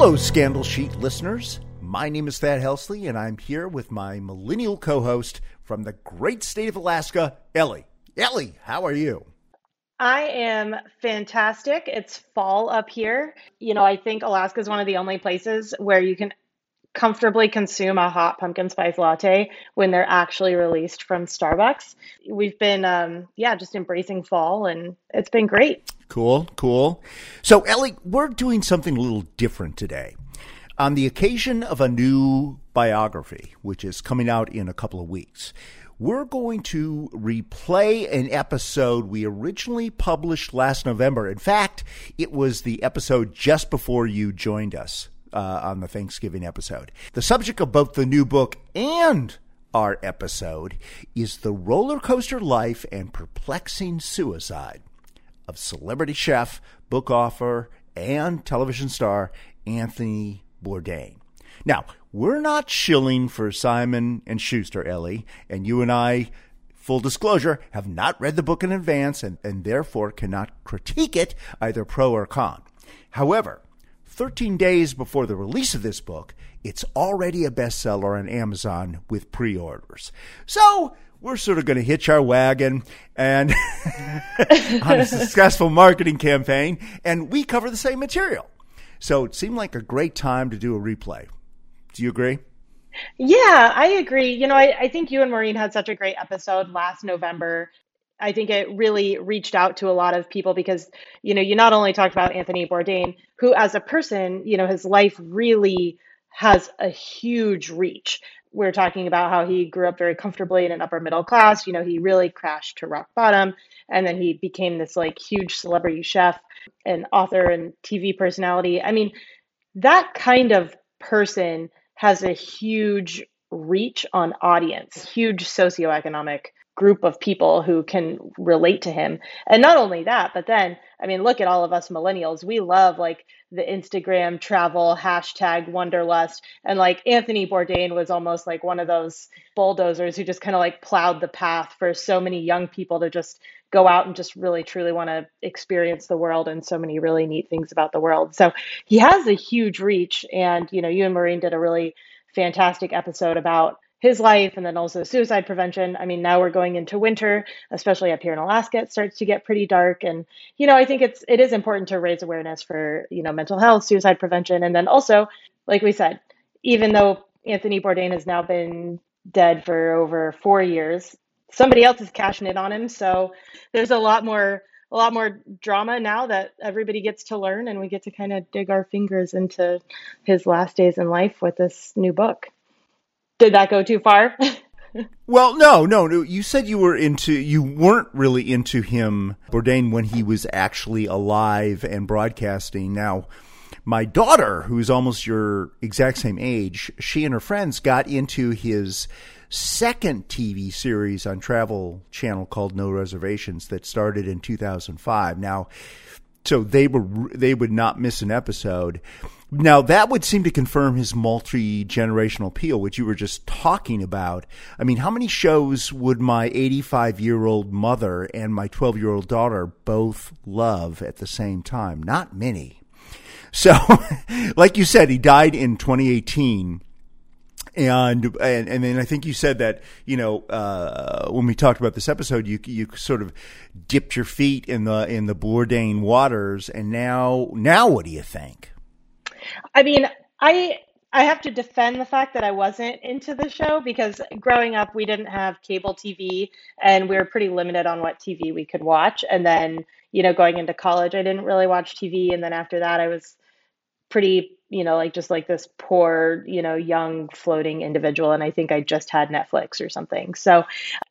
Hello, Scandal Sheet listeners. My name is Thad Helsley, and I'm here with my millennial co host from the great state of Alaska, Ellie. Ellie, how are you? I am fantastic. It's fall up here. You know, I think Alaska is one of the only places where you can comfortably consume a hot pumpkin spice latte when they're actually released from Starbucks. We've been, um, yeah, just embracing fall and it's been great. Cool, cool. So, Ellie, we're doing something a little different today. On the occasion of a new biography, which is coming out in a couple of weeks, we're going to replay an episode we originally published last November. In fact, it was the episode just before you joined us uh, on the Thanksgiving episode. The subject of both the new book and our episode is the roller coaster life and perplexing suicide of celebrity chef, book author, and television star Anthony Bourdain. Now, we're not shilling for Simon and Schuster, Ellie, and you and I, full disclosure, have not read the book in advance and, and therefore cannot critique it either pro or con. However, 13 days before the release of this book, it's already a bestseller on Amazon with pre orders. So we're sort of going to hitch our wagon and on a successful marketing campaign, and we cover the same material. So it seemed like a great time to do a replay. Do you agree? Yeah, I agree. You know, I, I think you and Maureen had such a great episode last November I think it really reached out to a lot of people because, you know, you not only talked about Anthony Bourdain, who as a person, you know, his life really has a huge reach. We're talking about how he grew up very comfortably in an upper middle class. You know, he really crashed to rock bottom. And then he became this like huge celebrity chef and author and TV personality. I mean, that kind of person has a huge reach on audience, huge socioeconomic group of people who can relate to him. And not only that, but then, I mean, look at all of us millennials. We love like the Instagram travel hashtag wanderlust. And like Anthony Bourdain was almost like one of those bulldozers who just kind of like plowed the path for so many young people to just go out and just really truly want to experience the world and so many really neat things about the world. So he has a huge reach. And, you know, you and Maureen did a really fantastic episode about his life and then also suicide prevention. I mean, now we're going into winter, especially up here in Alaska, it starts to get pretty dark. And, you know, I think it's it is important to raise awareness for, you know, mental health, suicide prevention. And then also, like we said, even though Anthony Bourdain has now been dead for over four years, somebody else is cashing it on him. So there's a lot more a lot more drama now that everybody gets to learn and we get to kind of dig our fingers into his last days in life with this new book. Did that go too far? well, no, no, no. You said you were into, you weren't really into him, Bourdain, when he was actually alive and broadcasting. Now, my daughter, who's almost your exact same age, she and her friends got into his second TV series on Travel Channel called No Reservations that started in 2005. Now, so they were they would not miss an episode. Now that would seem to confirm his multi generational appeal, which you were just talking about. I mean, how many shows would my 85 year old mother and my 12 year old daughter both love at the same time? Not many. So, like you said, he died in 2018 and and and then I think you said that you know uh, when we talked about this episode, you you sort of dipped your feet in the in the Bourdain waters, and now now what do you think? I mean, I I have to defend the fact that I wasn't into the show because growing up we didn't have cable TV and we were pretty limited on what TV we could watch. And then, you know, going into college I didn't really watch TV and then after that I was pretty you know like just like this poor you know young floating individual and i think i just had netflix or something. So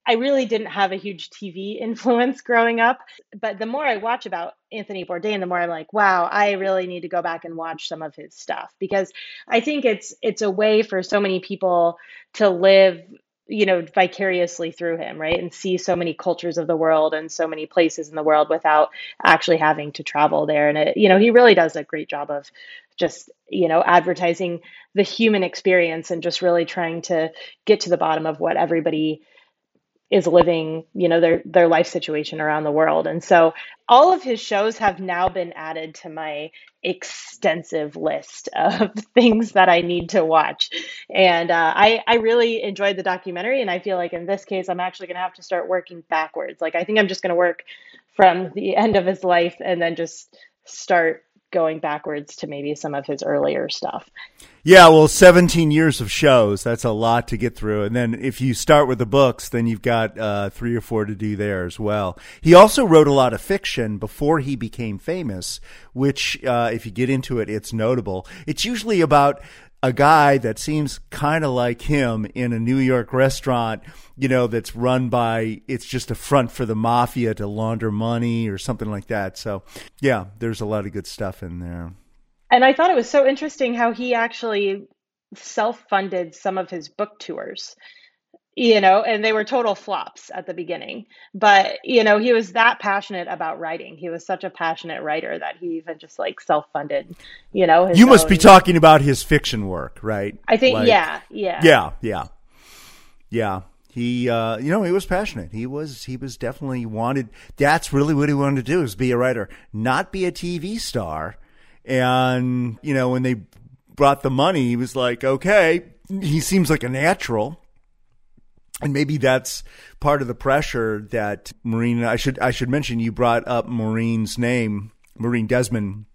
i really didn't have a huge tv influence growing up but the more i watch about anthony bourdain the more i'm like wow i really need to go back and watch some of his stuff. Because i think it's it's a way for so many people to live you know vicariously through him right? And see so many cultures of the world and so many places in the world without actually having to travel there. And it you know he really does a great job of just you know advertising the human experience and just really trying to get to the bottom of what everybody is living, you know, their their life situation around the world. And so all of his shows have now been added to my extensive list of things that I need to watch. And uh, I I really enjoyed the documentary, and I feel like in this case, I'm actually going to have to start working backwards. Like I think I'm just going to work from the end of his life and then just start going backwards to maybe some of his earlier stuff. Yeah, well, 17 years of shows, that's a lot to get through. And then if you start with the books, then you've got uh, three or four to do there as well. He also wrote a lot of fiction before he became famous, which, uh, if you get into it, it's notable. It's usually about a guy that seems kind of like him in a New York restaurant, you know, that's run by, it's just a front for the mafia to launder money or something like that. So, yeah, there's a lot of good stuff in there. And I thought it was so interesting how he actually self funded some of his book tours you know, and they were total flops at the beginning. But, you know, he was that passionate about writing. He was such a passionate writer that he even just like self funded, you know. You must own... be talking about his fiction work, right? I think, like, yeah, yeah. Yeah, yeah. Yeah. He, uh, you know, he was passionate. He was, he was definitely wanted. That's really what he wanted to do is be a writer, not be a TV star. And, you know, when they brought the money, he was like, okay, he seems like a natural and maybe that's part of the pressure that Maureen. I should I should mention you brought up Maureen's name. Maureen Desmond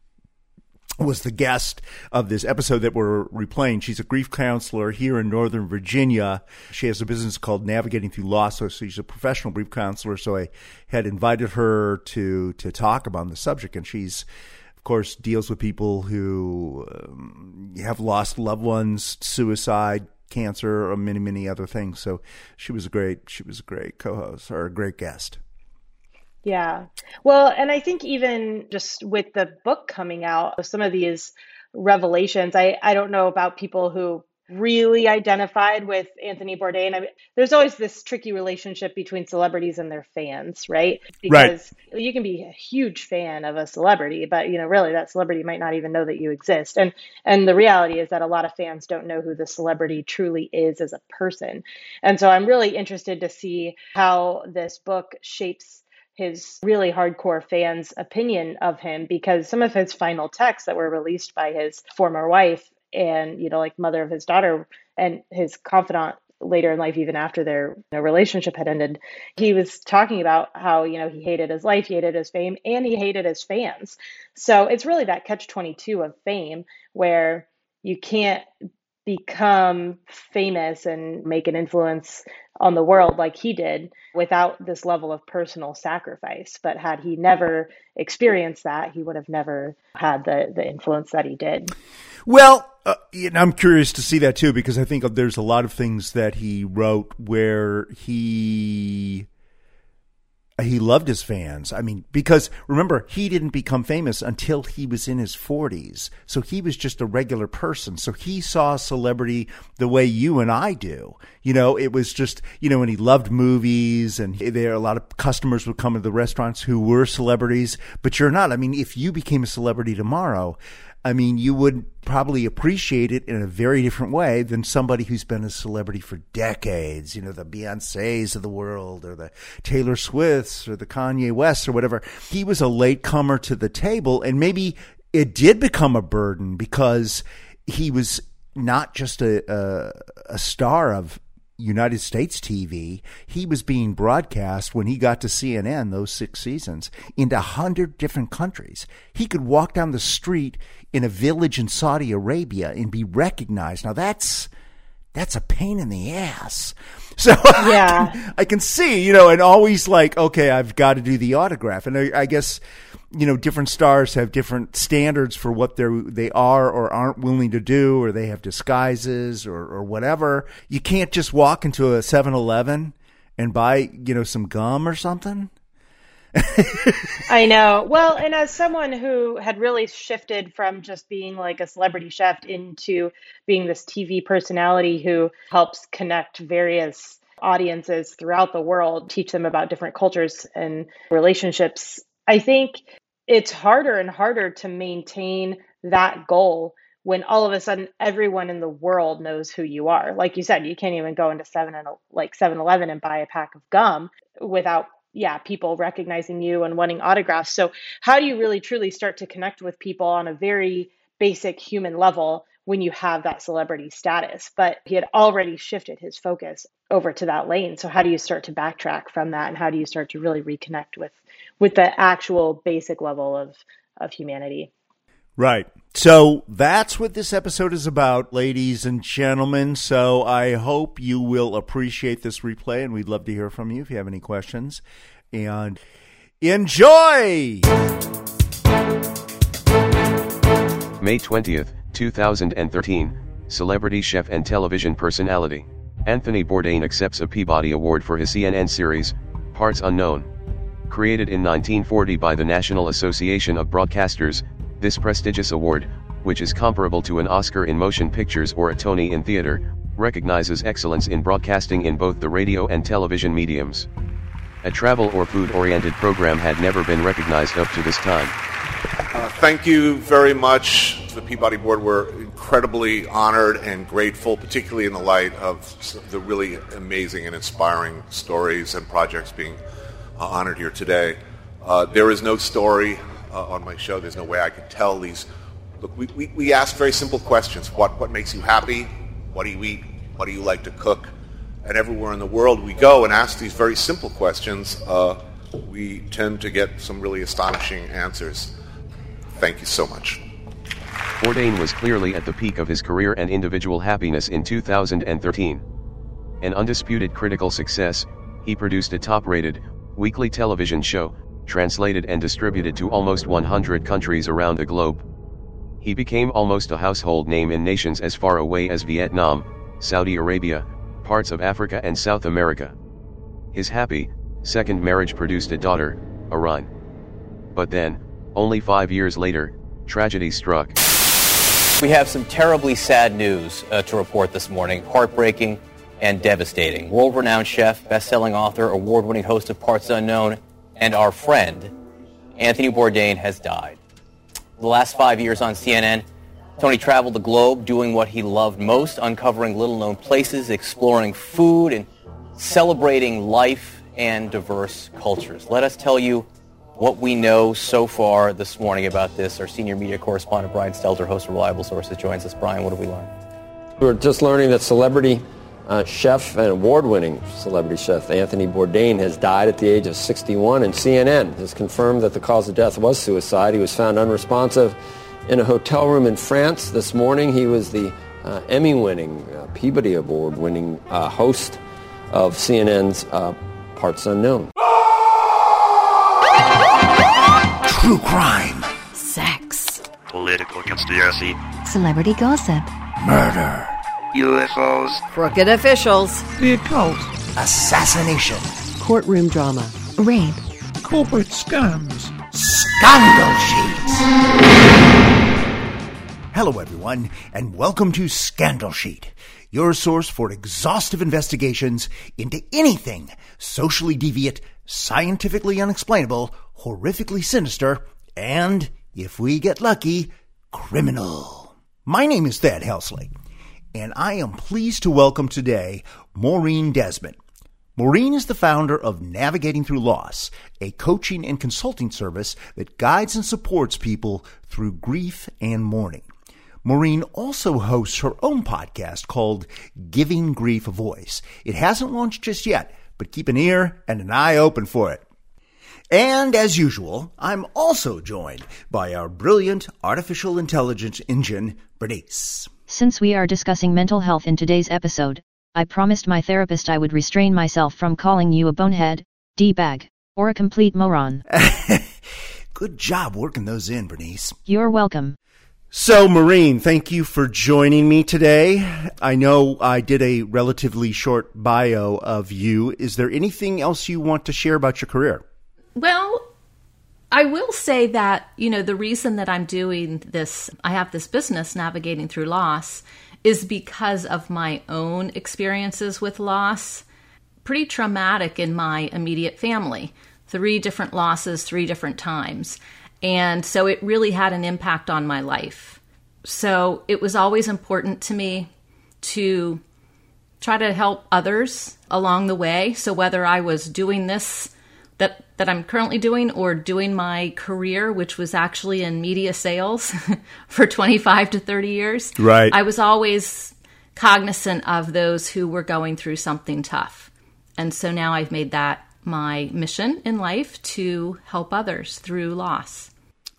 was the guest of this episode that we're replaying. She's a grief counselor here in Northern Virginia. She has a business called Navigating Through Loss, so she's a professional grief counselor. So I had invited her to to talk about the subject, and she's of course deals with people who um, have lost loved ones, suicide, cancer or many many other things. So she was a great she was a great co-host or a great guest. Yeah. Well, and I think even just with the book coming out, some of these revelations, I I don't know about people who really identified with Anthony Bourdain. I mean, there's always this tricky relationship between celebrities and their fans, right? Because right. you can be a huge fan of a celebrity, but you know, really that celebrity might not even know that you exist. And and the reality is that a lot of fans don't know who the celebrity truly is as a person. And so I'm really interested to see how this book shapes his really hardcore fans' opinion of him because some of his final texts that were released by his former wife and you know like mother of his daughter and his confidant later in life even after their you know, relationship had ended he was talking about how you know he hated his life he hated his fame and he hated his fans. So it's really that catch 22 of fame where you can't become famous and make an influence on the world like he did without this level of personal sacrifice. But had he never experienced that he would have never had the the influence that he did. Well uh, and I'm curious to see that too because I think there's a lot of things that he wrote where he he loved his fans. I mean, because remember, he didn't become famous until he was in his 40s. So he was just a regular person. So he saw celebrity the way you and I do. You know, it was just, you know, and he loved movies and there a lot of customers would come to the restaurants who were celebrities, but you're not. I mean, if you became a celebrity tomorrow, I mean, you would probably appreciate it in a very different way than somebody who's been a celebrity for decades, you know, the Beyoncé's of the world or the Taylor Swifts or the Kanye Wests or whatever. He was a latecomer to the table and maybe it did become a burden because he was not just a, a, a star of United States TV, he was being broadcast when he got to CNN those six seasons into a hundred different countries. He could walk down the street in a village in Saudi Arabia and be recognized. Now that's that's a pain in the ass. So yeah, I can, I can see, you know, and always like, okay, I've got to do the autograph, and I, I guess you know, different stars have different standards for what they they are or aren't willing to do, or they have disguises or, or whatever. You can't just walk into a 7-Eleven and buy, you know, some gum or something. I know. Well, and as someone who had really shifted from just being like a celebrity chef into being this TV personality who helps connect various audiences throughout the world, teach them about different cultures and relationships, I think it's harder and harder to maintain that goal when all of a sudden everyone in the world knows who you are. Like you said, you can't even go into 7 and like 7-Eleven and buy a pack of gum without yeah, people recognizing you and wanting autographs. So, how do you really truly start to connect with people on a very basic human level when you have that celebrity status? But he had already shifted his focus over to that lane. So, how do you start to backtrack from that and how do you start to really reconnect with with the actual basic level of of humanity? Right. So that's what this episode is about, ladies and gentlemen. So I hope you will appreciate this replay, and we'd love to hear from you if you have any questions. And enjoy! May 20th, 2013, celebrity chef and television personality. Anthony Bourdain accepts a Peabody Award for his CNN series, Parts Unknown. Created in 1940 by the National Association of Broadcasters, this prestigious award, which is comparable to an Oscar in motion pictures or a Tony in theater, recognizes excellence in broadcasting in both the radio and television mediums. A travel or food-oriented program had never been recognized up to this time. Uh, thank you very much to the Peabody Board. We're incredibly honored and grateful, particularly in the light of the really amazing and inspiring stories and projects being uh, honored here today. Uh, there is no story uh, on my show. There's no way I could tell these. Look, we, we, we ask very simple questions. What, what makes you happy? What do you eat? What do you like to cook? And everywhere in the world we go and ask these very simple questions, uh, we tend to get some really astonishing answers. Thank you so much. Bourdain was clearly at the peak of his career and individual happiness in 2013. An undisputed critical success, he produced a top rated, weekly television show, translated and distributed to almost 100 countries around the globe. He became almost a household name in nations as far away as Vietnam, Saudi Arabia, parts of Africa and South America. His happy, second marriage produced a daughter, Irene. But then, only five years later, tragedy struck. We have some terribly sad news uh, to report this morning, heartbreaking and devastating. World-renowned chef, best-selling author, award-winning host of Parts Unknown, and our friend, Anthony Bourdain, has died. The last five years on CNN, Tony traveled the globe doing what he loved most, uncovering little-known places, exploring food, and celebrating life and diverse cultures. Let us tell you what we know so far this morning about this. Our senior media correspondent, Brian Stelter, host of Reliable Sources, joins us. Brian, what have we learned? We're just learning that celebrity uh, chef and award-winning celebrity chef Anthony Bourdain has died at the age of 61, and CNN has confirmed that the cause of death was suicide. He was found unresponsive in a hotel room in France this morning. He was the uh, Emmy-winning, uh, Peabody Award-winning uh, host of CNN's uh, Parts Unknown. True crime, Sex. Political conspiracy. Celebrity gossip. murder, UFOs. Crooked officials. The occult, assassination, Courtroom drama. Rape. corporate scams. scandal sheets. Hello, everyone, and welcome to Scandal Sheet, your source for exhaustive investigations into anything socially deviant, scientifically unexplainable, horrifically sinister, and, if we get lucky, criminal. My name is Thad Helsley, and I am pleased to welcome today Maureen Desmond. Maureen is the founder of Navigating Through Loss, a coaching and consulting service that guides and supports people through grief and mourning. Maureen also hosts her own podcast called Giving Grief a Voice. It hasn't launched just yet, but keep an ear and an eye open for it. And as usual, I'm also joined by our brilliant artificial intelligence engine, Bernice. Since we are discussing mental health in today's episode, I promised my therapist I would restrain myself from calling you a bonehead, D-bag, or a complete moron. Good job working those in, Bernice. You're welcome. So, Maureen, thank you for joining me today. I know I did a relatively short bio of you. Is there anything else you want to share about your career? Well, I will say that, you know, the reason that I'm doing this, I have this business navigating through loss, is because of my own experiences with loss. Pretty traumatic in my immediate family. Three different losses, three different times. And so it really had an impact on my life. So it was always important to me to try to help others along the way. So whether I was doing this that that I'm currently doing or doing my career which was actually in media sales for 25 to 30 years, Right. I was always cognizant of those who were going through something tough. And so now I've made that my mission in life to help others through loss.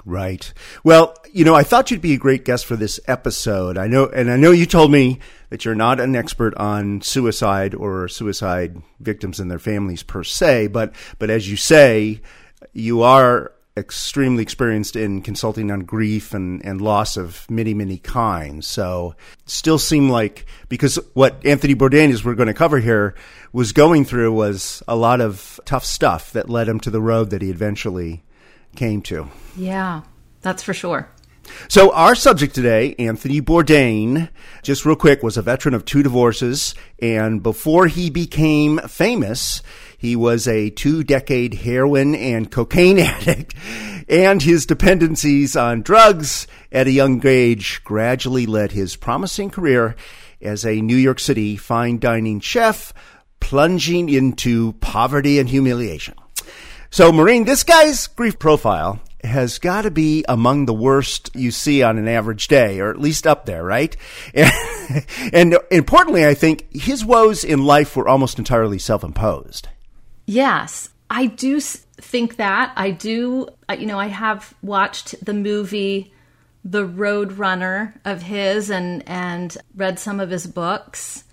Right. Well, you know, I thought you'd be a great guest for this episode. I know, and I know you told me that you're not an expert on suicide or suicide victims and their families per se, but, but as you say, you are extremely experienced in consulting on grief and, and loss of many, many kinds. So still seem like, because what Anthony Bourdain is we're going to cover here was going through was a lot of tough stuff that led him to the road that he eventually came to. Yeah, that's for sure. So our subject today, Anthony Bourdain, just real quick, was a veteran of two divorces, and before he became famous, he was a two-decade heroin and cocaine addict, and his dependencies on drugs at a young age gradually led his promising career as a New York City fine dining chef, plunging into poverty and humiliation. So, Maureen, this guy's grief profile has got to be among the worst you see on an average day, or at least up there, right? And, and importantly, I think his woes in life were almost entirely self imposed. Yes, I do think that. I do, uh, you know, I have watched the movie The Roadrunner of his and and read some of his books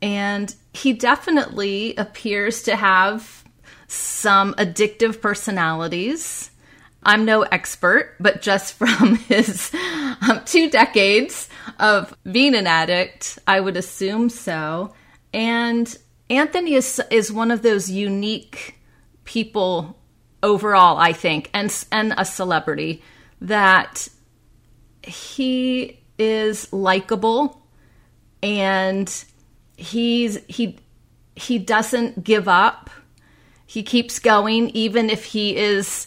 and he definitely appears to have some addictive personalities. I'm no expert, but just from his um, two decades of being an addict, I would assume so. And Anthony is is one of those unique people overall, I think, and and a celebrity that he is likable and he's he he doesn't give up. He keeps going even if he is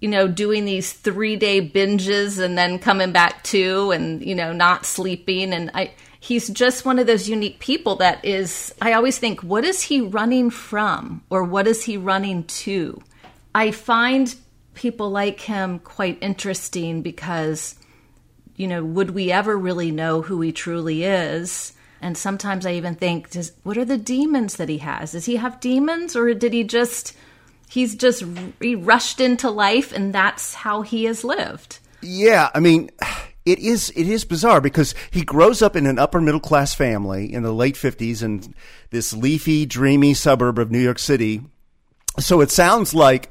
you know doing these 3-day binges and then coming back to and you know not sleeping and I he's just one of those unique people that is I always think what is he running from or what is he running to? I find people like him quite interesting because you know would we ever really know who he truly is? And sometimes I even think, does, what are the demons that he has? Does he have demons or did he just, he's just he rushed into life and that's how he has lived? Yeah, I mean, it is it is bizarre because he grows up in an upper middle class family in the late 50s in this leafy, dreamy suburb of New York City. So it sounds like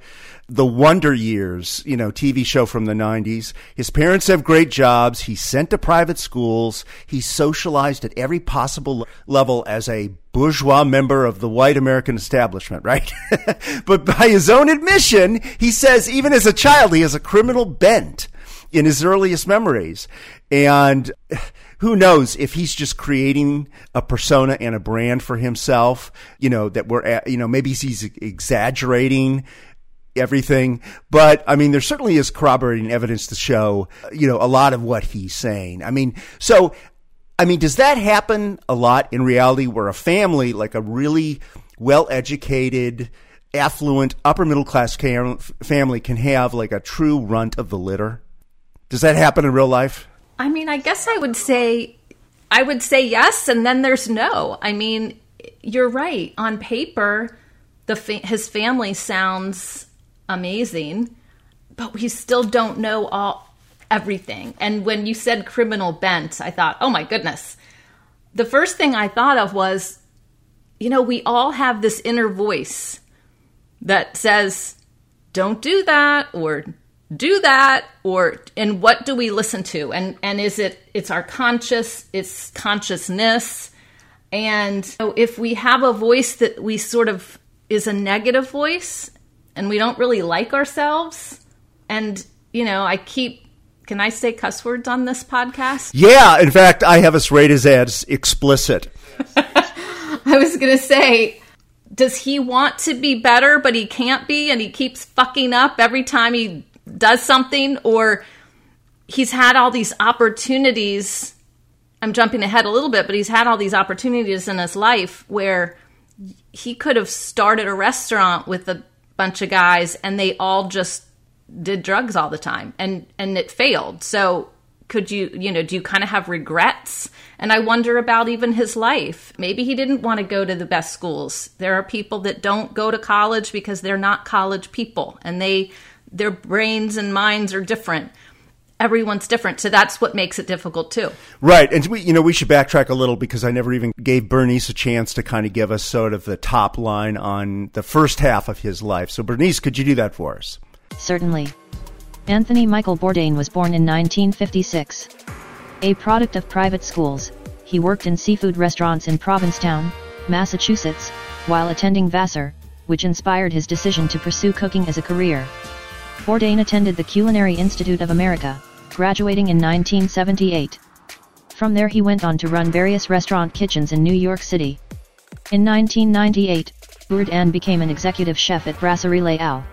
the Wonder Years, you know, TV show from the 90s. His parents have great jobs. He's sent to private schools. He's socialized at every possible level as a bourgeois member of the white American establishment, right? but by his own admission, he says even as a child, he has a criminal bent in his earliest memories. And who knows if he's just creating a persona and a brand for himself, you know, that we're at, you know, maybe he's exaggerating everything. But I mean, there certainly is corroborating evidence to show, you know, a lot of what he's saying. I mean, so, I mean, does that happen a lot in reality where a family, like a really well educated, affluent, upper middle class family can have like a true runt of the litter? Does that happen in real life? I mean, I guess I would say, I would say yes, and then there's no. I mean, you're right. On paper, the fa- his family sounds amazing, but we still don't know all everything. And when you said criminal bent, I thought, oh my goodness. The first thing I thought of was, you know, we all have this inner voice that says, don't do that, or do that, or, and what do we listen to? And, and is it, it's our conscious, it's consciousness. And so if we have a voice that we sort of is a negative voice and we don't really like ourselves, and, you know, I keep can I say cuss words on this podcast? Yeah, in fact, I have us rated as explicit. I was going to say, does he want to be better, but he can't be, and he keeps fucking up every time he does something? Or he's had all these opportunities. I'm jumping ahead a little bit, but he's had all these opportunities in his life where he could have started a restaurant with a bunch of guys and they all just did drugs all the time and and it failed. So could you you know do you kind of have regrets? And i wonder about even his life. Maybe he didn't want to go to the best schools. There are people that don't go to college because they're not college people and they their brains and minds are different everyone's different so that's what makes it difficult too Right, and we, you know, we should backtrack a little because I never even gave Bernice a chance to kind of give us sort of the top line on the first half of his life. So, Bernice, could you do that for us? Certainly. Anthony Michael Bourdain was born in 1956. A product of private schools, he worked in seafood restaurants in Provincetown, Massachusetts, while attending Vassar, which inspired his decision to pursue cooking as a career. Bourdain attended the Culinary Institute of America, graduating in 1978. From there he went on to run various restaurant kitchens in New York City. In 1998, Bourdain became an executive chef at Brasserie Les Halles.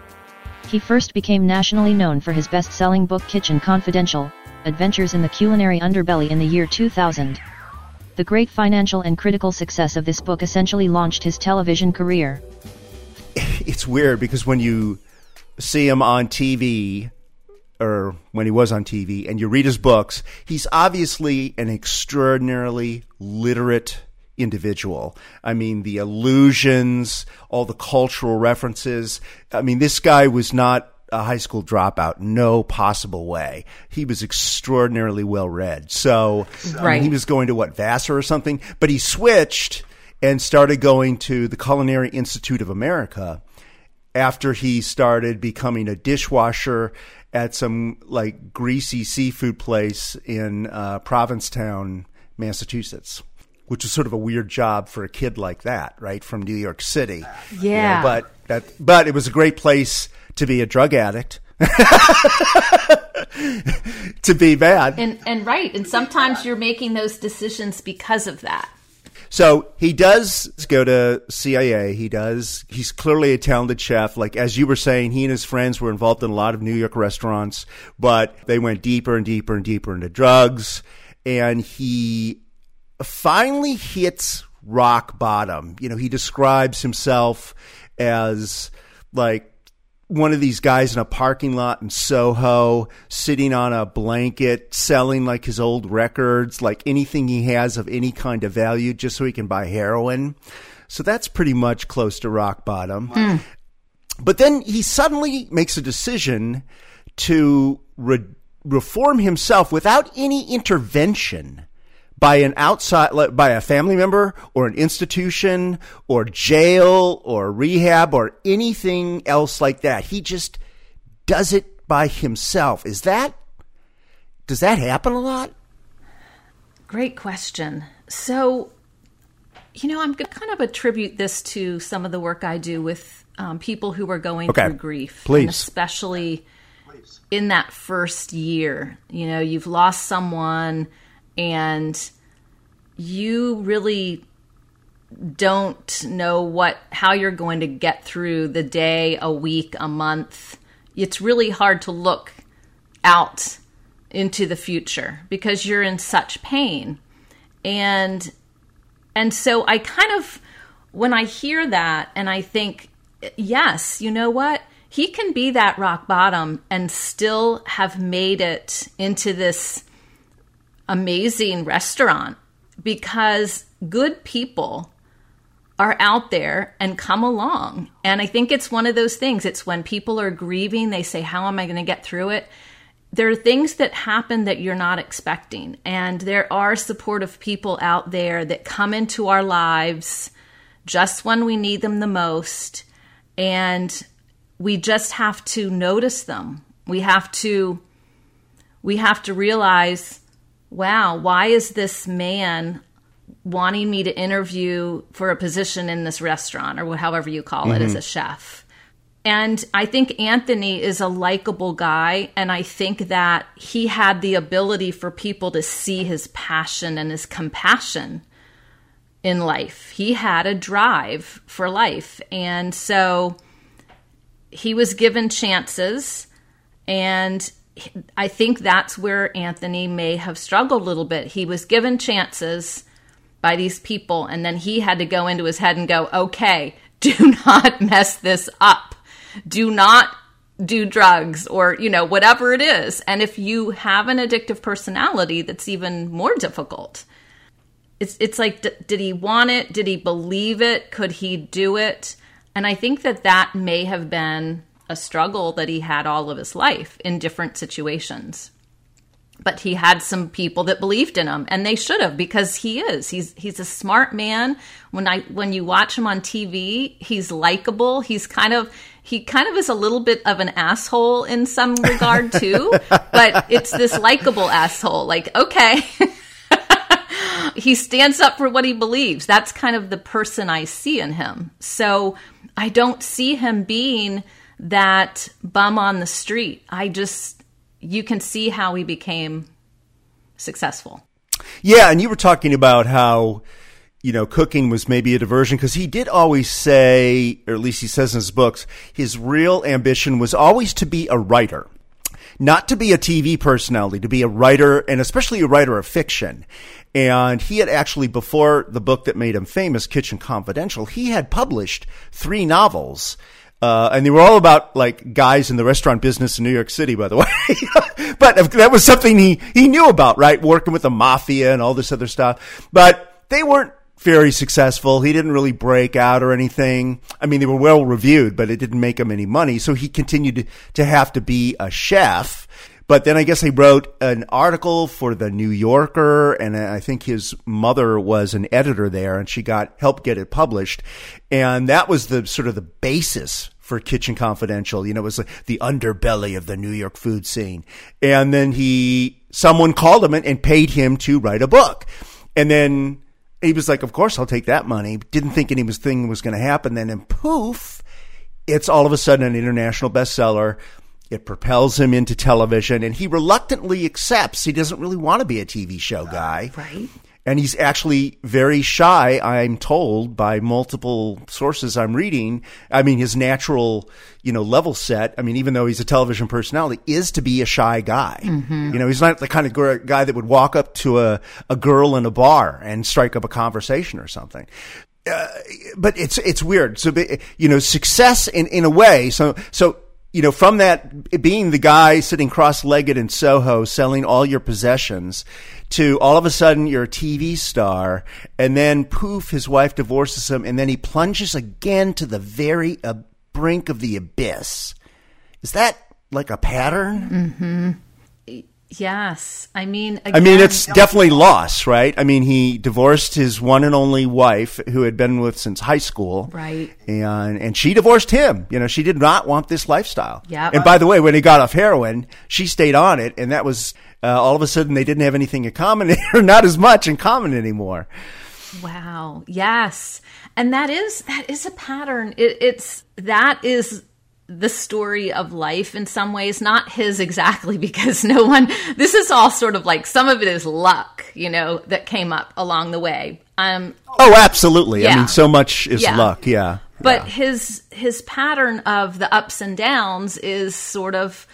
He first became nationally known for his best-selling book Kitchen Confidential, Adventures in the Culinary Underbelly in the year 2000. The great financial and critical success of this book essentially launched his television career. It's weird because when you see him on TV, or when he was on TV, and you read his books, he's obviously an extraordinarily literate individual. I mean, the allusions, all the cultural references. I mean, this guy was not a high school dropout, no possible way. He was extraordinarily well read. So, I mean, he was going to what, Vassar or something? But he switched and started going to the Culinary Institute of America after he started becoming a dishwasher at some like greasy seafood place in uh, Provincetown, Massachusetts, which was sort of a weird job for a kid like that, right, from New York City. You know, Yeah. but that, but it was a great place to be a drug addict. to be bad. and and right and sometimes you're making those decisions because of that So he does go to CIA. He does. He's clearly a talented chef. Like as you were saying, he and his friends were involved in a lot of New York restaurants, but they went deeper and deeper and deeper into drugs. And he finally hits rock bottom. You know, he describes himself as like one of these guys in a parking lot in Soho, sitting on a blanket, selling like his old records, like anything he has of any kind of value, just so he can buy heroin. So that's pretty much close to rock bottom. Hmm. But then he suddenly makes a decision to re- reform himself without any intervention by an outside, by a family member or an institution or jail or rehab or anything else like that. He just does it by himself. Is that, does that happen a lot? Great question. So, you know, I'm going to kind of attribute this to some of the work I do with um, people who are going Okay. through grief, Please. and especially in that first year. You know, you've lost someone, and you really don't know what how you're going to get through the day, a week, a month. It's really hard to look out into the future because you're in such pain. And and so I kind of when I hear that and I think yes, you know what? He can be that rock bottom and still have made it into this amazing restaurant because good people are out there and come along. And I think it's one of those things. It's when people are grieving, they say, How am I going to get through it? There are things that happen that you're not expecting. And there are supportive people out there that come into our lives just when we need them the most. And we just have to notice them. We have to we have to realize, wow, why is this man wanting me to interview for a position in this restaurant or however you call it as mm-hmm. a chef. And I think Anthony is a likable guy. And I think that he had the ability for people to see his passion and his compassion in life. He had a drive for life. And so he was given chances and I think that's where Anthony may have struggled a little bit. He was given chances by these people, and then he had to go into his head and go, okay, do not mess this up. Do not do drugs or, you know, whatever it is. And if you have an addictive personality, that's even more difficult. It's, it's like, d- did he want it? Did he believe it? Could he do it? And I think that that may have been a struggle that he had all of his life in different situations. But he had some people that believed in him, and they should have because he is. He's he's a smart man. When I when you watch him on TV, he's likable. He's kind of he kind of is a little bit of an asshole in some regard too, but it's this likable asshole. Like okay. he stands up for what he believes. That's kind of the person I see in him. So I don't see him being that bum on the street. I just, you can see how he became successful. Yeah, and you were talking about how you know cooking was maybe a diversion because he did always say, or at least he says in his books, his real ambition was always to be a writer. Not to be a TV personality, to be a writer, and especially a writer of fiction. And he had actually, before the book that made him famous, Kitchen Confidential, he had published three novels uh, and they were all about like guys in the restaurant business in New York City, by the way. but that was something he, he knew about, right? Working with the mafia and all this other stuff. But they weren't very successful. He didn't really break out or anything. I mean, they were well reviewed, but it didn't make him any money. So he continued to, to have to be a chef. But then I guess he wrote an article for the New Yorker, and I think his mother was an editor there, and she got help get it published, and that was the sort of the basis for Kitchen Confidential. You know, it was like the underbelly of the New York food scene, and then he someone called him and paid him to write a book, and then he was like, "Of course, I'll take that money." Didn't think anything was going to happen. Then, and poof, it's all of a sudden an international bestseller it propels him into television, and he reluctantly accepts. He doesn't really want to be a TV show guy. Right. And he's actually very shy, I'm told by multiple sources I'm reading. I mean, his natural, you know, level set, I mean, even though he's a television personality, is to be a shy guy. Mm-hmm. You know, he's not the kind of guy that would walk up to a, a girl in a bar and strike up a conversation or something. Uh, but it's it's weird. So you know, success in in a way. So so you know, from that being the guy sitting cross-legged in Soho selling all your possessions to all of a sudden you're a TV star and then poof, his wife divorces him and then he plunges again to the very uh, brink of the abyss. Is that like a pattern? Mm-hmm. Yes. I mean, again, I mean, it's definitely loss, right? I mean, he divorced his one and only wife who had been with since high school. Right. And, and she divorced him. You know, she did not want this lifestyle. Yeah. And by the way, when he got off heroin, she stayed on it. And that was, uh, all of a sudden they didn't have anything in common or not as much in common anymore. Wow. Yes. And that is, that is a pattern. It, it's, that is, the story of life in some ways, not his exactly, because no one, this is all sort of like some of it is luck, you know, that came up along the way. Um, oh, absolutely. Yeah. I mean, so much is Yeah. luck. Yeah. but Yeah. his his pattern of the ups and downs is sort of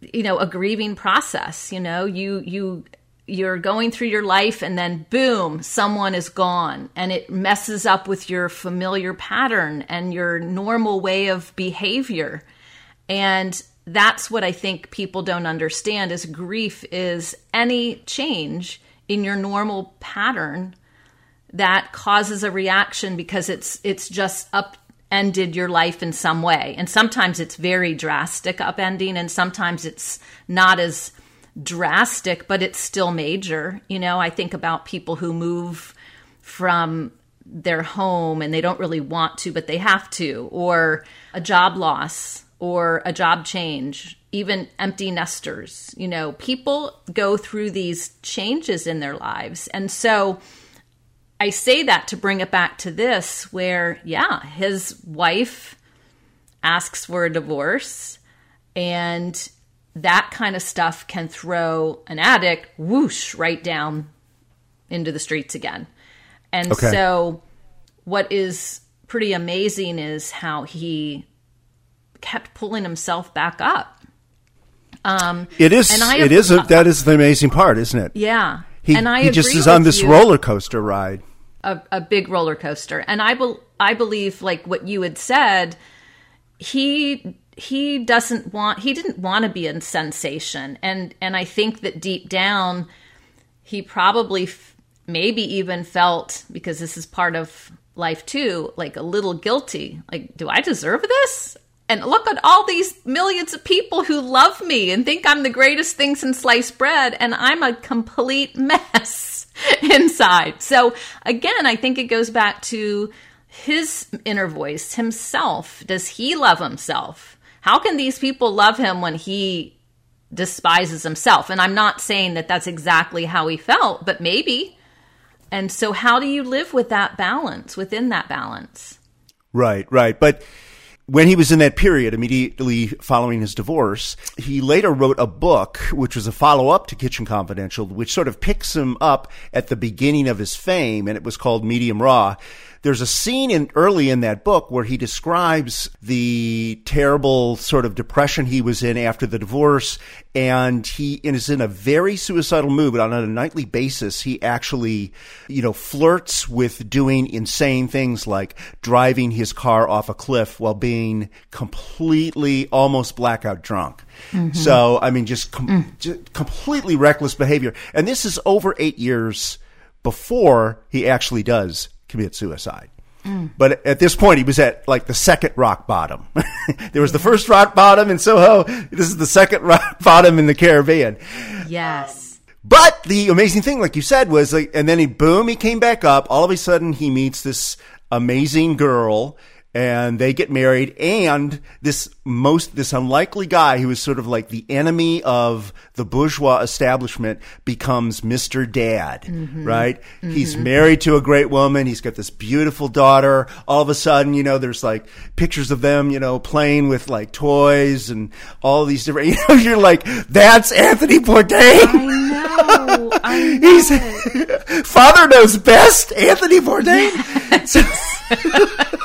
you know a grieving process you know you you you're going through your life and then boom someone is gone. And it messes up with your familiar pattern and your normal way of behavior. And that's what i think people don't understand is grief is any change in your normal pattern that causes a reaction because it's it's just upended your life in some way. And sometimes it's very drastic upending and sometimes it's not as drastic but it's still major. You know i think about people who move from their home and they don't really want to but they have to or a job loss or a job change even empty nesters. You know people go through these changes in their lives. And so I say that to bring it back to this, where, yeah, his wife asks for a divorce, and that kind of stuff can throw an addict whoosh right down into the streets again. And Okay. so, what is pretty amazing is how he kept pulling himself back up. Um, It is. and I it is. A, that is the amazing part, isn't it? yeah. He, and I he just is on this you. roller coaster ride. a, a big roller coaster. And I bel I believe like what you had said, he he doesn't want he didn't want to be in sensation. And and I think that deep down he probably f- maybe even felt because this is part of life too, like a little guilty. Like do I deserve this? And look at all these millions of people who love me and think I'm the greatest thing since sliced bread, and I'm a complete mess inside. So, again, I think it goes back to his inner voice, himself. Does he love himself? How can these people love him when he despises himself? And I'm not saying that that's exactly how he felt, but maybe. And so, how do you live with that balance, within that balance? Right, right. But when he was in that period immediately following his divorce, he later wrote a book, which was a follow up to Kitchen Confidential, which sort of picks him up at the beginning of his fame, and it was called Medium Raw. There's a scene in early in that book where he describes the terrible sort of depression he was in after the divorce, and he is in a very suicidal mood. But on a nightly basis, he actually, you know, flirts with doing insane things like driving his car off a cliff while being completely almost blackout drunk. Mm-hmm. So, I mean, just, com- mm. just completely reckless behavior. And this is over eight years before he actually does commit suicide. Mm. But at this point, he was at like the second rock bottom. there was the first rock bottom in Soho. This is the second rock bottom in the Caribbean. Yes. But the amazing thing, like you said, was like, and then he boom, he came back up. All of a sudden, he meets this amazing girl, and they get married. And this most this unlikely guy, who is sort of like the enemy of the bourgeois establishment, becomes Mister Dad. Mm-hmm. Right? Mm-hmm. He's married to a great woman. He's got this beautiful daughter. All of a sudden, you know, there's like pictures of them, you know, playing with like toys and all these different. You know, you're like, that's Anthony Bourdain. I know. I know. He's father knows best, Anthony Bourdain. So-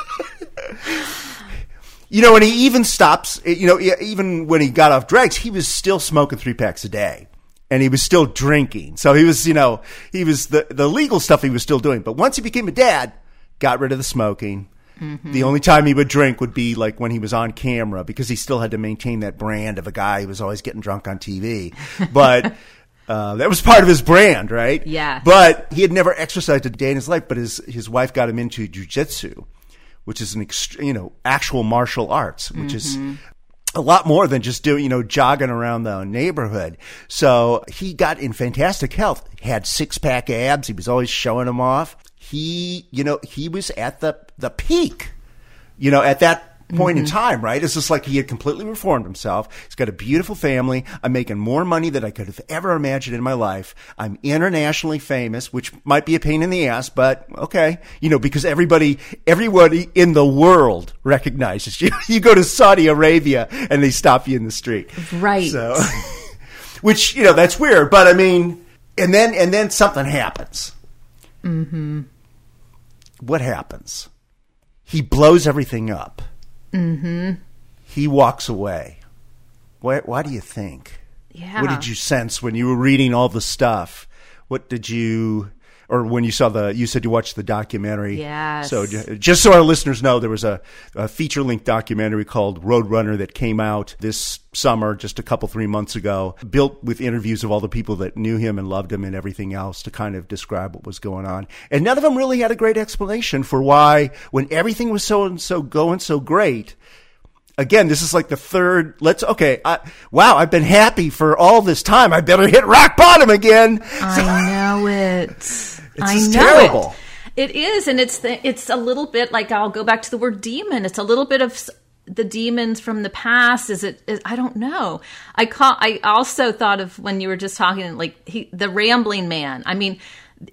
you know, and he even stops. You know, even when he got off drugs, he was still smoking three packs a day, and he was still drinking. So he was, you know, he was the the legal stuff he was still doing. But once he became a dad, got rid of the smoking. The only time he would drink would be like when he was on camera because he still had to maintain that brand of a guy who was always getting drunk on TV. But uh, that was part of his brand, right? Yeah. But he had never exercised a day in his life. But his his wife got him into jujitsu, which is an ext- you know actual martial arts, which is a lot more than just doing, you know, jogging around the neighborhood. So he got in fantastic health, had six pack abs. He was always showing them off. He, you know, he was at the, the peak, you know, at that point in time, right? It's just like he had completely reformed himself. He's got a beautiful family. I'm making more money than I could have ever imagined in my life. I'm internationally famous, which might be a pain in the ass, but okay, you know, because everybody, everybody in the world recognizes you. You go to Saudi Arabia and they stop you in the street. Right. So, which, you know, that's weird, but I mean, and then, and then something happens. Mm-hmm. What happens? He blows everything up. Mm-hmm. He walks away. Why, why do you think? Yeah. What did you sense when you were reading all the stuff? What did you, or when you saw the, you said you watched the documentary. Yes. So just so our listeners know, there was a, a feature length documentary called Roadrunner that came out this summer, just a couple, three months ago, built with interviews of all the people that knew him and loved him and everything else to kind of describe what was going on. And none of them really had a great explanation for why, when everything was so and so going so great, again, this is like the third. Let's okay. I, wow, I've been happy for all this time. I better hit rock bottom again. I know it. I just know terrible. it. It is, and it's the, it's a little bit like I'll go back to the word demon. It's a little bit of the demons from the past. Is it? Is, I don't know. I call. I also thought of when you were just talking, like he, the rambling man. I mean,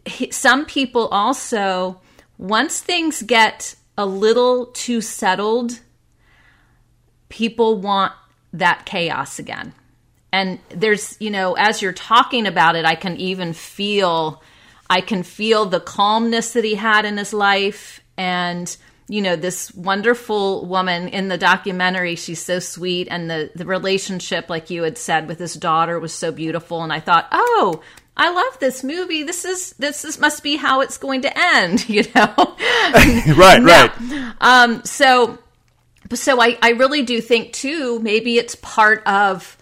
he, some people also once things get a little too settled people want that chaos again. And there's, you know, as you're talking about it, I can even feel, I can feel the calmness that he had in his life. And, you know, this wonderful woman in the documentary. She's so sweet. And the, the relationship, like you had said, with his daughter was so beautiful. And I thought, oh, I love this movie. This is this is must be how it's going to end, you know. right, right. Um, so, so I, I really do think too. Maybe it's part of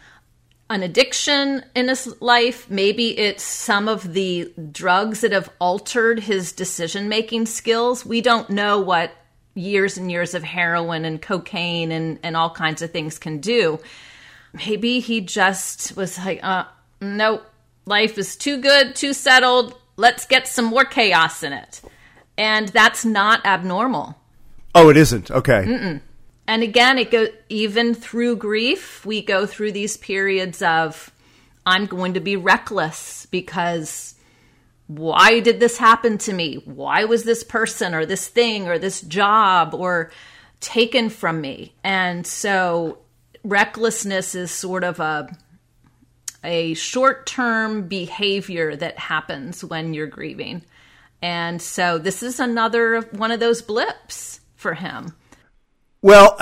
an addiction in his life. Maybe it's some of the drugs that have altered his decision making skills. We don't know what years and years of heroin and cocaine and, and all kinds of things can do. Maybe he just was like, uh, nope, life is too good, too settled. Let's get some more chaos in it. And that's not abnormal. Oh, it isn't. Okay. Mm-mm. And again, it even through grief, we go through these periods of I'm going to be reckless because why did this happen to me? Why was this person or this thing or this job or taken from me? And so recklessness is sort of a a short-term behavior that happens when you're grieving. And so this is another one of those blips for him. Well,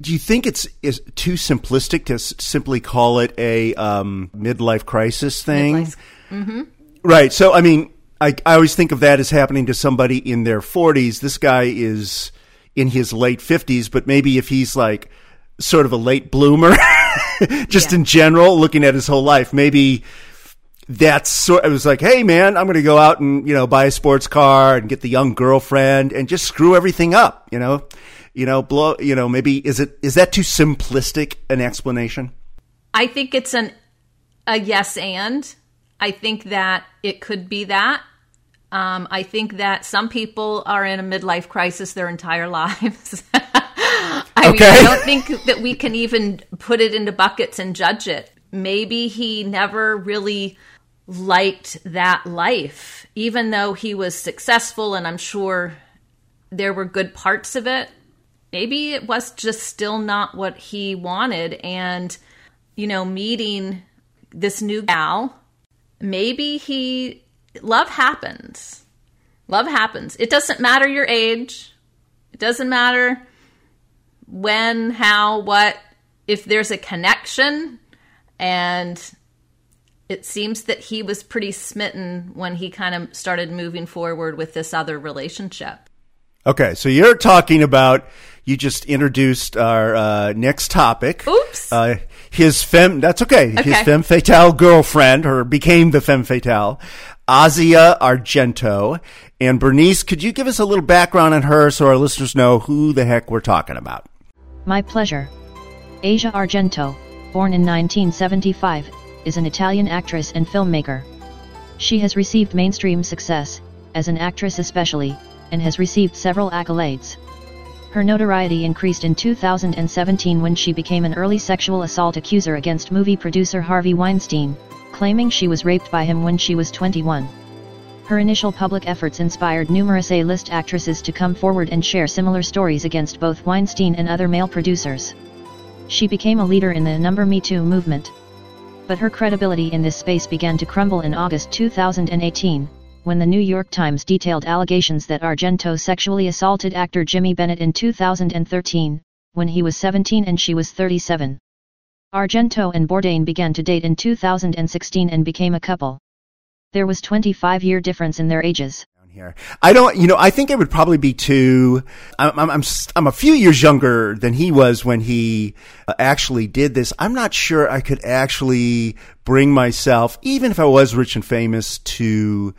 do you think it's is too simplistic to s- simply call it a um, midlife crisis thing? Mm-hmm. Right. So, I mean, I, I always think of that as happening to somebody in their 40s. This guy is in his late 50s, but maybe if he's like sort of a late bloomer, just in general, looking at his whole life, maybe that's sort it was like, hey man, I'm going to go out and, you know, buy a sports car and get the young girlfriend and just screw everything up, you know? You know, blow, you know, maybe is it is that too simplistic an explanation? I think it's an a yes and. I think that it could be that. Um, I think that some people are in a midlife crisis their entire lives. I mean, I don't think that we can even put it into buckets and judge it. Maybe he never really liked that life, even though he was successful, and I'm sure there were good parts of it. Maybe it was just still not what he wanted. And, you know, meeting this new gal, maybe he, love happens. Love happens. It doesn't matter your age, it doesn't matter when, how, what. If there's a connection, and it seems that he was pretty smitten when he kind of started moving forward with this other relationship. Okay, so you're talking about you just introduced our uh, next topic. Oops. Uh, his femme. That's okay. His Okay. femme fatale girlfriend, or became the femme fatale, Asia Argento. And Bernice, could you give us a little background on her so our listeners know who the heck we're talking about? My pleasure. Asia Argento, born in 1975, is an Italian actress and filmmaker. She has received mainstream success, as an actress especially, and has received several accolades. Her notoriety increased in 2017 when she became an early sexual assault accuser against movie producer Harvey Weinstein, claiming she was raped by him when she was 21. Her initial public efforts inspired numerous A-list actresses to come forward and share similar stories against both Weinstein and other male producers. She became a leader in the number Me Too movement. But her credibility in this space began to crumble in August 2018, when the New York Times detailed allegations that Argento sexually assaulted actor Jimmy Bennett in 2013, when he was 17 and she was 37. Argento and Bourdain began to date in 2016 and became a couple. There was 25 year difference in their ages. here. I don't, you know, I think it would probably be too. I'm, I'm, I'm, I'm a few years younger than he was when he uh, actually did this. I'm not sure I could actually bring myself, even if I was rich and famous, to,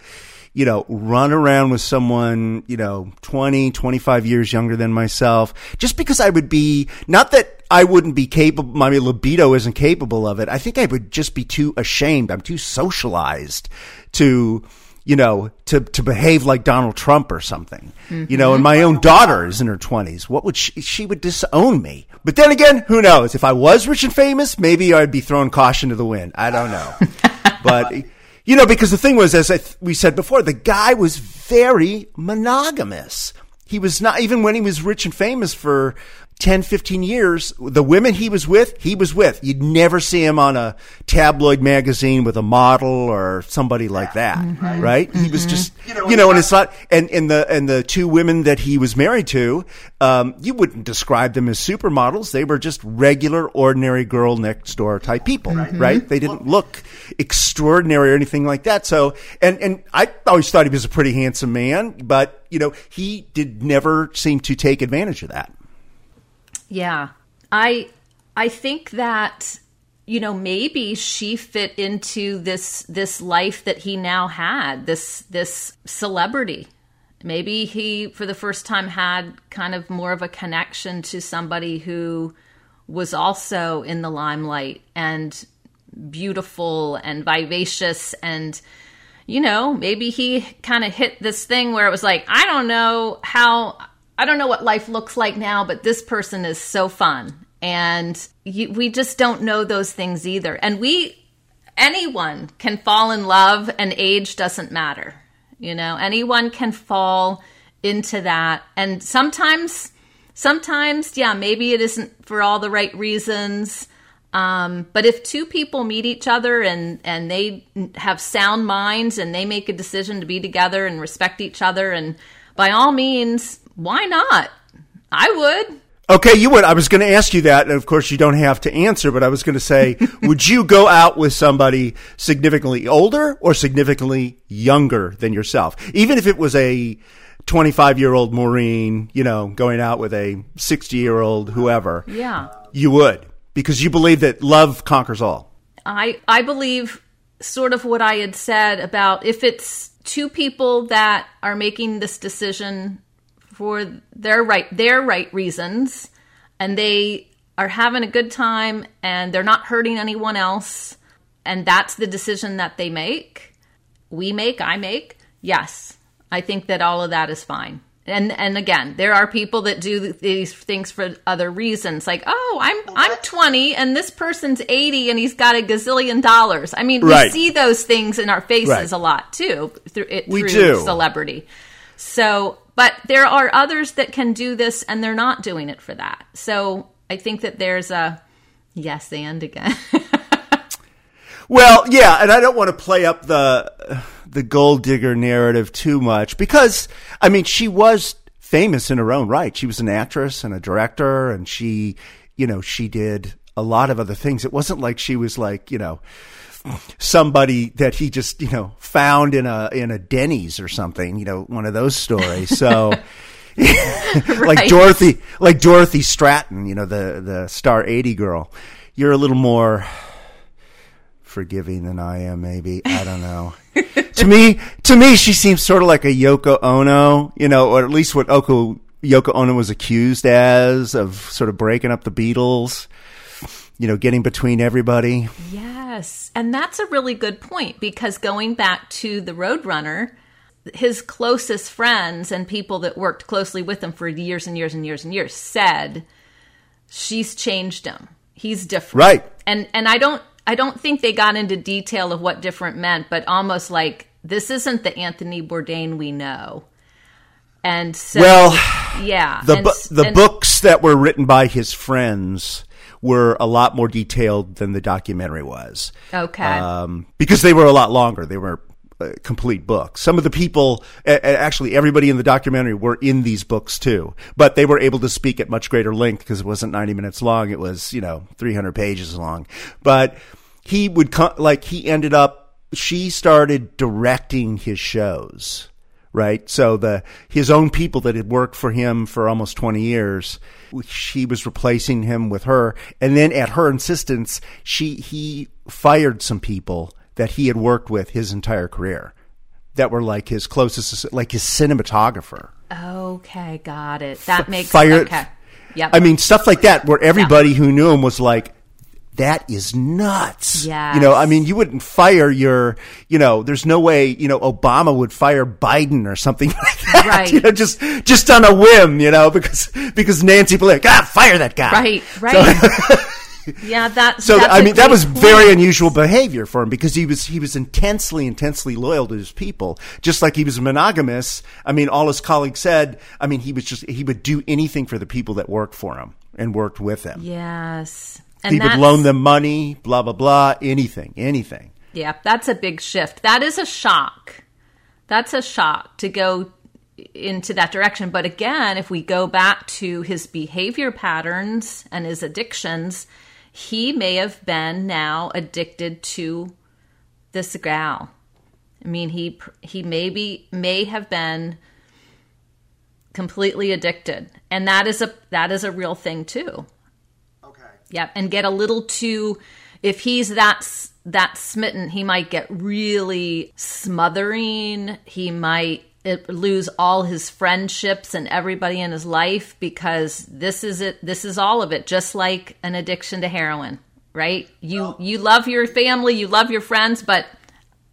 you know, run around with someone, you know, 20, 25 years younger than myself, just because I would be, not that I wouldn't be capable, my libido isn't capable of it. I think I would just be too ashamed. I'm too socialized to, you know, to, to behave like Donald Trump or something. You know, and mm-hmm. my own daughter is in her twenties. What would she, she would disown me. But then again, who knows? If I was rich and famous, maybe I'd be throwing caution to the wind. I don't know. but, you know, because the thing was, as th- we said before, the guy was very monogamous. He was not, even when he was rich and famous for 10, 15 years, the women he was with, he was with. You'd never see him on a tabloid magazine with a model or somebody like that, Mm-hmm. right? He was just, you know, and it's not, and, and the, and the two women that he was married to, um, you wouldn't describe them as supermodels. They were just regular, ordinary girl next door type people, right? They didn't look extraordinary or anything like that. So, and, and I always thought he was a pretty handsome man, but, you know, he did never seem to take advantage of that. Yeah. I I think that you know maybe she fit into this this life that he now had, this this celebrity. Maybe he for the first time had kind of more of a connection to somebody who was also in the limelight and beautiful and vivacious and you know, maybe he kind of hit this thing where it was like, I don't know how, I don't know what life looks like now, but this person is so fun. And you, we just don't know those things either. And we, anyone can fall in love and age doesn't matter. You know, anyone can fall into that. And sometimes, sometimes, yeah, maybe it isn't for all the right reasons. Um, but if two people meet each other and, and they have sound minds and they make a decision to be together and respect each other, and by all means, why not? I would. Okay, you would. I was going to ask you that, and of course, you don't have to answer. But I was going to say, would you go out with somebody significantly older or significantly younger than yourself, even if it was a twenty-five-year-old Maureen, you know, going out with a sixty-year-old whoever? Yeah. You would because you believe that love conquers all. I I believe sort of what I had said about if it's two people that are making this decision for their right their right reasons and they are having a good time and they're not hurting anyone else and that's the decision that they make we make I make yes I think that all of that is fine and and again there are people that do these things for other reasons like oh i'm i'm 20 and this person's 80 and he's got a gazillion dollars i mean Right. we see those things in our faces Right. a lot too through it We through do. celebrity so but there are others that can do this and they're not doing it for that so i think that there's a yes and again Well, yeah, and I don't want to play up the the gold digger narrative too much because I mean she was famous in her own right. She was an actress and a director, and she, you know, she did a lot of other things. It wasn't like she was like, you know, somebody that he just, you know, found in a in a Denny's or something. You know, one of those stories. So. like Right. Dorothy, like Dorothy Stratten, you know the the star eighty girl. You're a little more forgiving than I am, maybe. I don't know. to me, to me, she seems sort of like a Yoko Ono, you know, or at least what Oko, Yoko Ono was accused as of sort of breaking up the Beatles, you know, getting between everybody. Yes. And that's a really good point because going back to the Roadrunner, his closest friends and people that worked closely with him for years and years and years and years said she's changed him. He's different. Right. And and I don't I don't think they got into detail of what different meant, but almost like this isn't the Anthony Bourdain we know. And so Well, yeah. The and, bu- the and- books that were written by his friends were a lot more detailed than the documentary was. Okay. um, because they were a lot longer. They were uh, complete books. Some of the people, actually, everybody in the documentary were in these books too, but they were able to speak at much greater length because it wasn't 90 minutes long. It was, you know, 300 pages long. But he would co- like, he ended up, she started directing his shows. Right. So the, his own people that had worked for him for almost 20 years, she was replacing him with her. And then at her insistence, she, he fired some people that he had worked with his entire career that were like his closest, like his cinematographer. Okay, got it. That makes fired- okay. Yep. I mean, stuff like that where everybody who knew him was like, that is nuts. Yes. You know, I mean, you wouldn't fire your, you know, there's no way, you know, Obama would fire Biden or something like that. Right. You know, just, just on a whim, you know, because, because Nancy Pelosi, God, fire that guy. Right, right. yeah, that. So I mean, that was point. very unusual behavior for him because he was he was intensely, intensely loyal to his people, just like he was monogamous. I mean, all his colleagues said. I mean, he was just he would do anything for the people that worked for him. and worked with him. Yes. And he would loan them money, blah blah blah, anything, anything. Yeah, that's a big shift. That is a shock. That's a shock to go into that direction. But again, if we go back to his behavior patterns and his addictions, he may have been now addicted to this gal. I mean, he he maybe may have been completely addicted, and that is a that is a real thing too. Yep, and get a little too. If he's that that smitten, he might get really smothering. He might uh, lose all his friendships and everybody in his life because this is it. This is all of it. Just like an addiction to heroin, right? You you love your family, you love your friends, but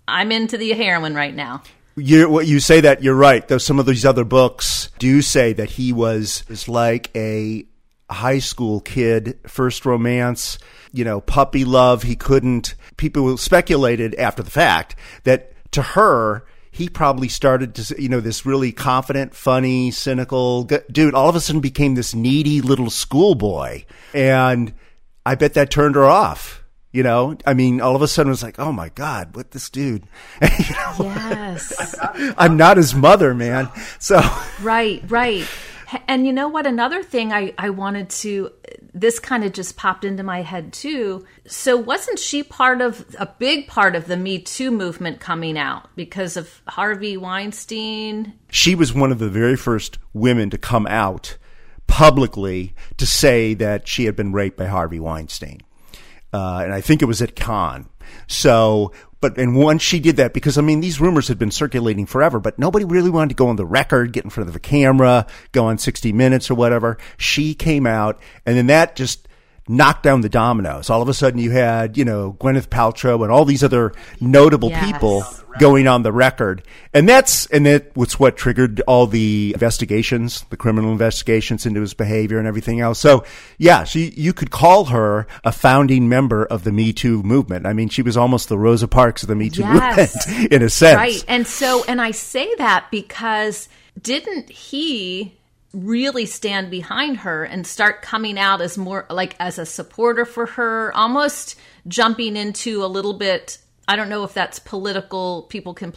I'm into the heroin right now. You, what you say that you're right. Though some of these other books do say that he was is like a high school kid, first romance, you know, puppy love. He couldn't. People speculated after the fact that to her, he probably started to, you know, this really confident, funny, cynical g- dude. All of a sudden, became this needy little schoolboy, and I bet that turned her off. You know, I mean, all of a sudden it was like, oh my God, what this dude? you know, Yes. I'm not his mother, man. So, Right, right. And you know what? Another thing I, I wanted to, this kind of just popped into my head too. So, wasn't she part of a big part of the Me Too movement coming out because of Harvey Weinstein? she was one of the very first women to come out publicly to say that she had been raped by Harvey Weinstein. Uh, and I think it was at Cannes. So, but, and once she did that, because I mean, these rumors had been circulating forever, but nobody really wanted to go on the record, get in front of the camera, go on 60 Minutes or whatever. She came out, and then that just knocked down the dominoes. All of a sudden, you had, you know, Gwyneth Paltrow and all these other notable Yes. people going on the record. And that's, and that was what triggered all the investigations, the criminal investigations into his behavior and everything else. So yeah, she, you could call her a founding member of the Me Too movement. I mean, she was almost the Rosa Parks of the Me Too Yes. movement in a sense. Right. And so, and I say that because didn't he really stand behind her and start coming out as more like as a supporter for her, almost jumping into a little bit. I don't know if that's political, people can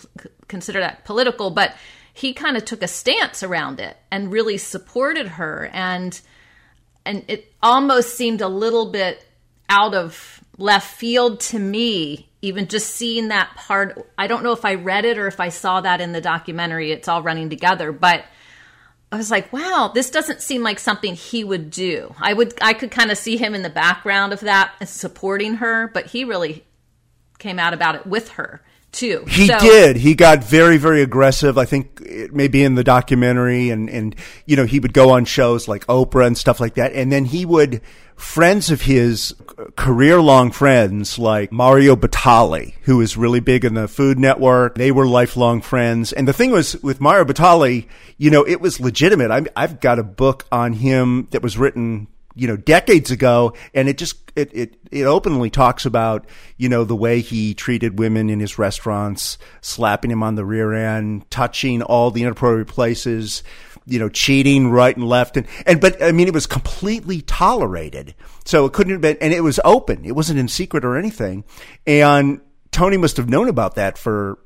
consider that political, but he kind of took a stance around it and really supported her. And and it almost seemed a little bit out of left field to me even just seeing that part i don't know if i read it or if i saw that in the documentary it's all running together but i was like wow this doesn't seem like something he would do. I would i could kind of see him in the background of that supporting her but he really came out about it with her too He So- did. He got very, very aggressive. I think it may be in the documentary, and and you know he would go on shows like Oprah and stuff like that, and then he would friends of his career long friends like Mario Batali, who was really big in the Food Network. They were lifelong friends, and the thing was with Mario Batali, you know, it was legitimate. i I've got a book on him that was written you know, decades ago, and it just it, it it openly talks about you know the way he treated women in his restaurants, slapping him on the rear end, touching all the inappropriate places, you know, cheating right and left, and and but I mean it was completely tolerated, so it couldn't have been, and it was open, it wasn't in secret or anything, and Tony must have known about that for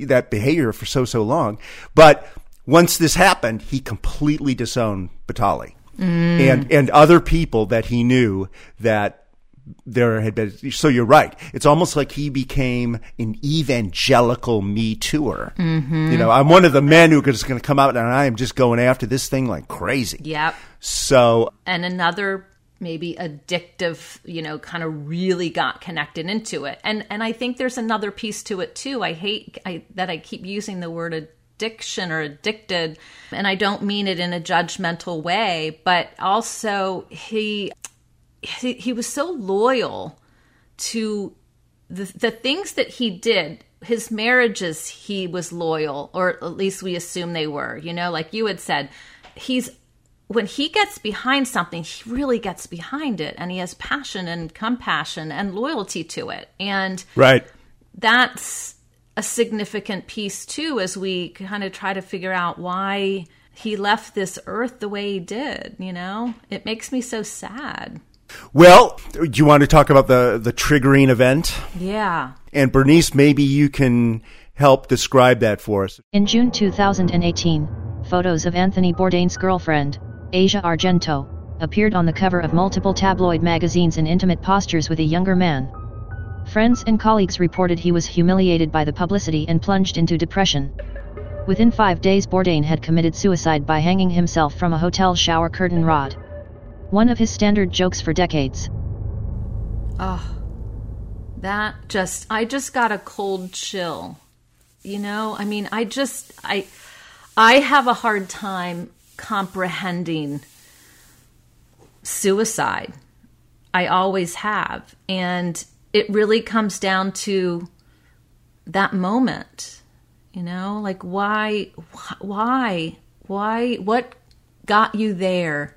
that behavior for so so long, but once this happened, he completely disowned Batali and and other people that he knew that there had been. So you're right. It's almost like he became an evangelical Me Tooer. Mm-hmm. You know, I'm one of the men who is going to come out and I am just going after this thing like crazy. yep So and another maybe addictive you know kind of really got connected into it and and i think there's another piece to it too i hate I, that i keep using the word addiction or addicted and i don't mean it in a judgmental way but also he he, he was so loyal to the, the things that he did. His marriages he was loyal or at least we assume they were you know like you had said. He's when he gets behind something he really gets behind it and he has passion and compassion and loyalty to it. And right, that's a significant piece too as we kind of try to figure out why he left this earth the way he did, you know? It makes me so sad. Well, do you want to talk about the the triggering event? Yeah. And Bernice, maybe you can help describe that for us. In June 2018, photos of Anthony Bourdain's girlfriend, Asia Argento, appeared on the cover of multiple tabloid magazines in intimate postures with a younger man. Friends and colleagues reported he was humiliated by the publicity and plunged into depression. Within five days, Bourdain had committed suicide by hanging himself from a hotel shower curtain rod. One of his standard jokes for decades. Oh, that just, I just got a cold chill. You know, I mean, I just, I, I have a hard time comprehending suicide. I always have. And it really comes down to that moment. You know, like why, why, why, what got you there?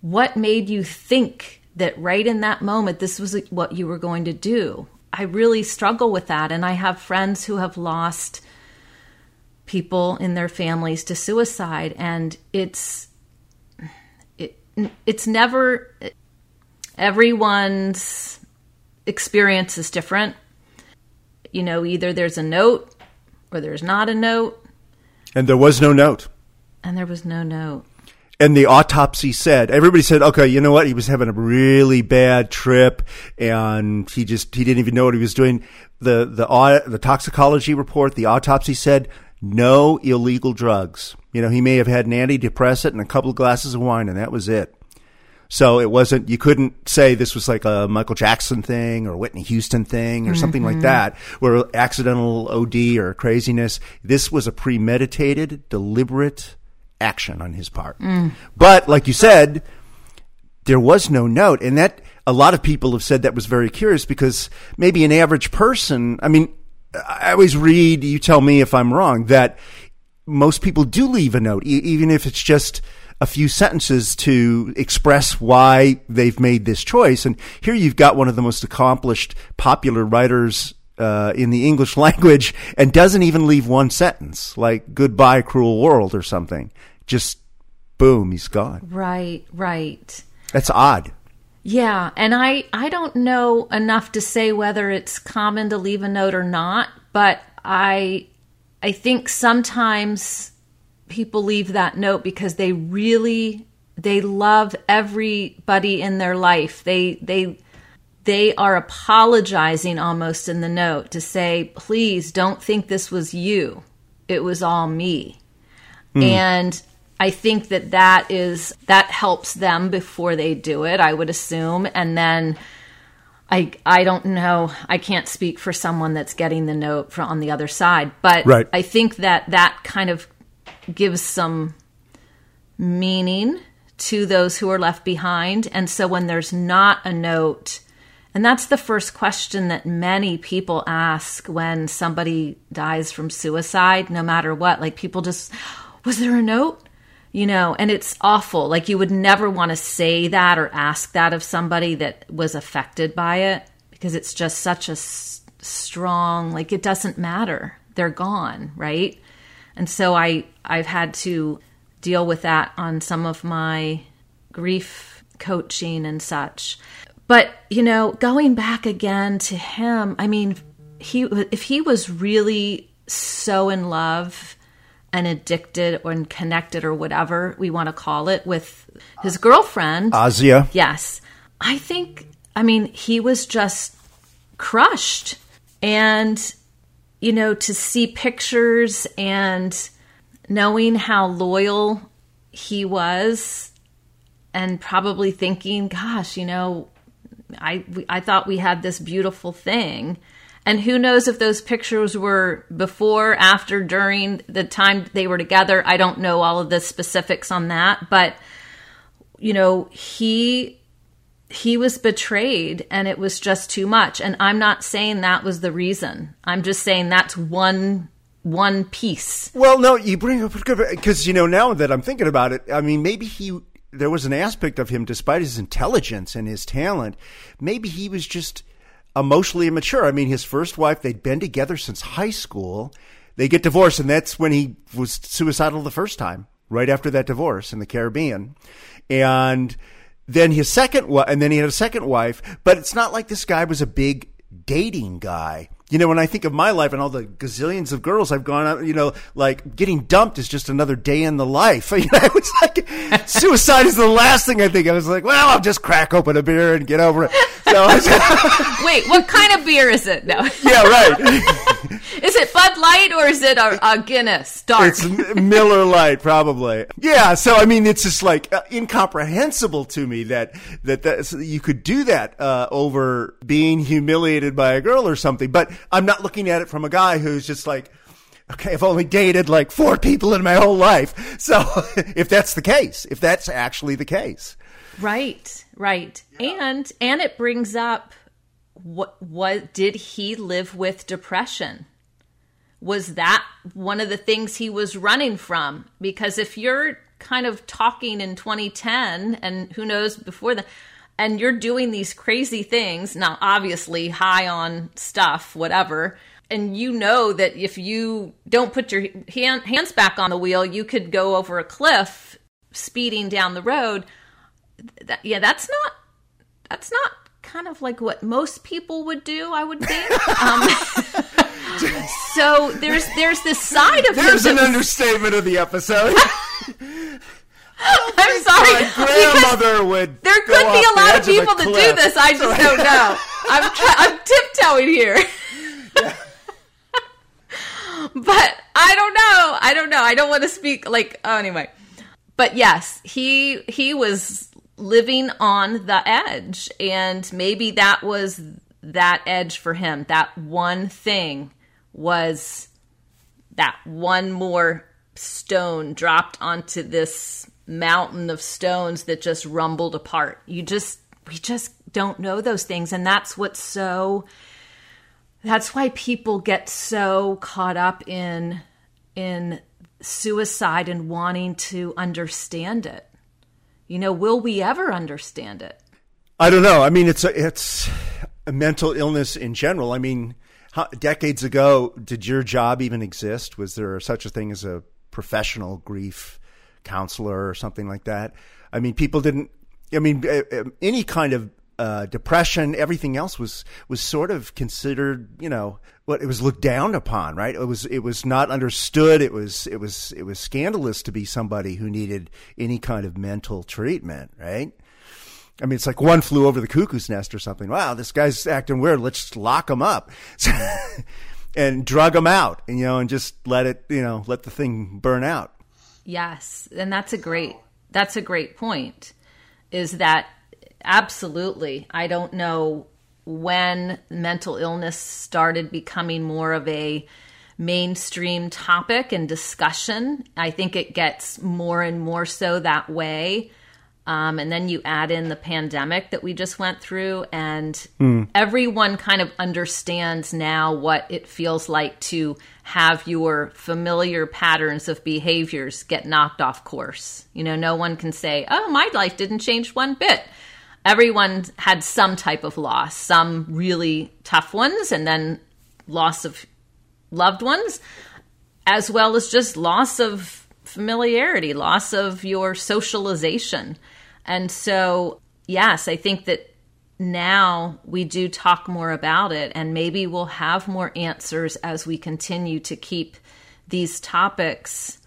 What made you think that right in that moment this was what you were going to do? I really struggle with that. And I have friends who have lost people in their families to suicide. And it's, it, it's never, everyone's experience is different. You know, either there's a note or there's not a note. And there was no note. And there was no note. And the autopsy said, everybody said, okay, you know what? He was having a really bad trip and he just, he didn't even know what he was doing. The, the, the toxicology report, the autopsy said no illegal drugs. You know, he may have had an antidepressant and a couple of glasses of wine and that was it. So it wasn't, you couldn't say this was like a Michael Jackson thing or Whitney Houston thing or mm-hmm. something like that, where accidental OD or craziness. This was a premeditated, deliberate action on his part. Mm. But like you said, there was no note. And that, a lot of people have said that was very curious because maybe an average person, I mean, I always read, you tell me if I'm wrong, that most people do leave a note, e- even if it's just, a few sentences to express why they've made this choice. And here you've got one of the most accomplished, popular writers uh, in the English language and doesn't even leave one sentence, like goodbye, cruel world or something. Just boom, he's gone. Right, right. That's odd. Yeah, and I I don't know enough to say whether it's common to leave a note or not, but I I think sometimes people leave that note because they really they love everybody in their life. They they they are apologizing almost in the note to say, "Please don't think this was you. It was all me." Mm. And I think that that is that helps them before they do it, I would assume, and then I I don't know. I can't speak for someone that's getting the note from on the other side, but right. I think that that kind of gives some meaning to those who are left behind. And so when there's not a note, and that's the first question that many people ask when somebody dies from suicide, no matter what. Like people just, was there a note? You know, and it's awful. Like you would never want to say that or ask that of somebody that was affected by it because it's just such a s- strong, like it doesn't matter. They're gone, right? And so I I've had to deal with that on some of my grief coaching and such. But, you know, going back again to him, I mean, he if he was really so in love and addicted or connected or whatever we want to call it with his girlfriend, Asia. Yes. I think I mean, he was just crushed. And you know, to see pictures and knowing how loyal he was and probably thinking, gosh, you know, I I thought we had this beautiful thing. And who knows if those pictures were before, after, during the time they were together. I don't know all of the specifics on that, but you know, he he was betrayed and it was just too much. And i'm not saying that was the reason. I'm just saying that's one one piece. Well no you bring up because you know now that i'm thinking about it i mean maybe he there was an aspect of him despite his intelligence and his talent maybe he was just emotionally immature. I mean his first wife they'd been together since high school. They get divorced and that's when he was suicidal the first time right after that divorce in the Caribbean, and then his second and then he had a second wife. But it's not like this guy was a big dating guy. You know, when I think of my life and all the gazillions of girls I've gone out, you know, like getting dumped is just another day in the life. You know, it's like suicide is the last thing I think. I was like, well, I'll just crack open a beer and get over it. So, Wait, what kind of beer is it? No. yeah, right. is it Bud Light or is it a, a Guinness Dark? It's Miller Lite, probably. Yeah. So I mean, it's just like uh, incomprehensible to me that that that you could do that uh, over being humiliated by a girl or something. But I'm not looking at it from a guy who's just like. Okay, I've only dated like four people in my whole life. So if that's the case, if that's actually the case. Right, right. And and it brings up what what did he live with depression? Was that one of the things he was running from? Because if you're kind of talking in 2010 and who knows before that and you're doing these crazy things, now obviously high on stuff, whatever, and you know that if you don't put your hand, hands back on the wheel, you could go over a cliff speeding down the road. That, yeah, that's not that's not kind of like what most people would do. I would think. Um, so there's there's this side of There's an was- understatement of the episode. I'm sorry. Grandmother would. There could be a lot of people that do this. I just don't know. I'm I'm tiptoeing here. but I don't know. I don't know. I don't want to speak like oh, anyway. But yes, he he was living on the edge and maybe that was that edge for him. That one thing was that one more stone dropped onto this mountain of stones that just rumbled apart. You just we just don't know those things and that's what's so that's why people get so caught up in in suicide and wanting to understand it. You know, will we ever understand it? I don't know. I mean, it's a, it's a mental illness in general. I mean, how, decades ago, did your job even exist? Was there such a thing as a professional grief counselor or something like that? I mean, people didn't. I mean, uh, uh, any kind of uh, depression, everything else was was sort of considered, you know, what it was looked down upon, right? It was it was not understood. It was it was it was scandalous to be somebody who needed any kind of mental treatment, right? I mean, it's like one flew over the cuckoo's nest or something. Wow, this guy's acting weird. Let's lock him up and drug him out, and you know, and just let it, you know, let the thing burn out. Yes, and that's a great that's a great point. Is that absolutely? I don't know when mental illness started becoming more of a mainstream topic and discussion. I think it gets more and more so that way. Um, and then you add in the pandemic that we just went through, and everyone kind of understands now what it feels like to have your familiar patterns of behaviors get knocked off course. You know, no one can say, oh, my life didn't change one bit. Everyone had some type of loss, some really tough ones, and then loss of loved ones, as well as just loss of familiarity, loss of your socialization. And so, yes, I think that now we do talk more about it, and maybe we'll have more answers as we continue to keep these topics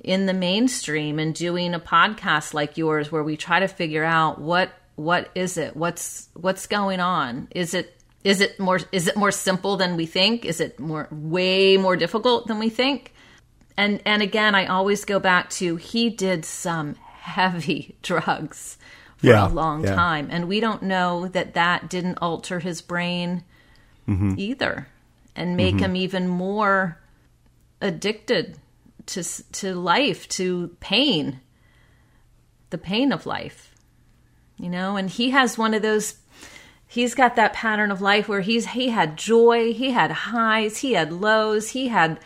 in the mainstream and doing a podcast like yours where we try to figure out what what is it? What's what's going on? Is it is it more is it more simple than we think? Is it more way more difficult than we think? And and again i always go back to he did some heavy drugs for Yeah, a long yeah. time and we don't know that that didn't alter his brain Mm-hmm. either and make him even more addicted to to life to pain the pain of life you know and he has one of those he's got that pattern of life where he's he had joy he had highs he had lows he had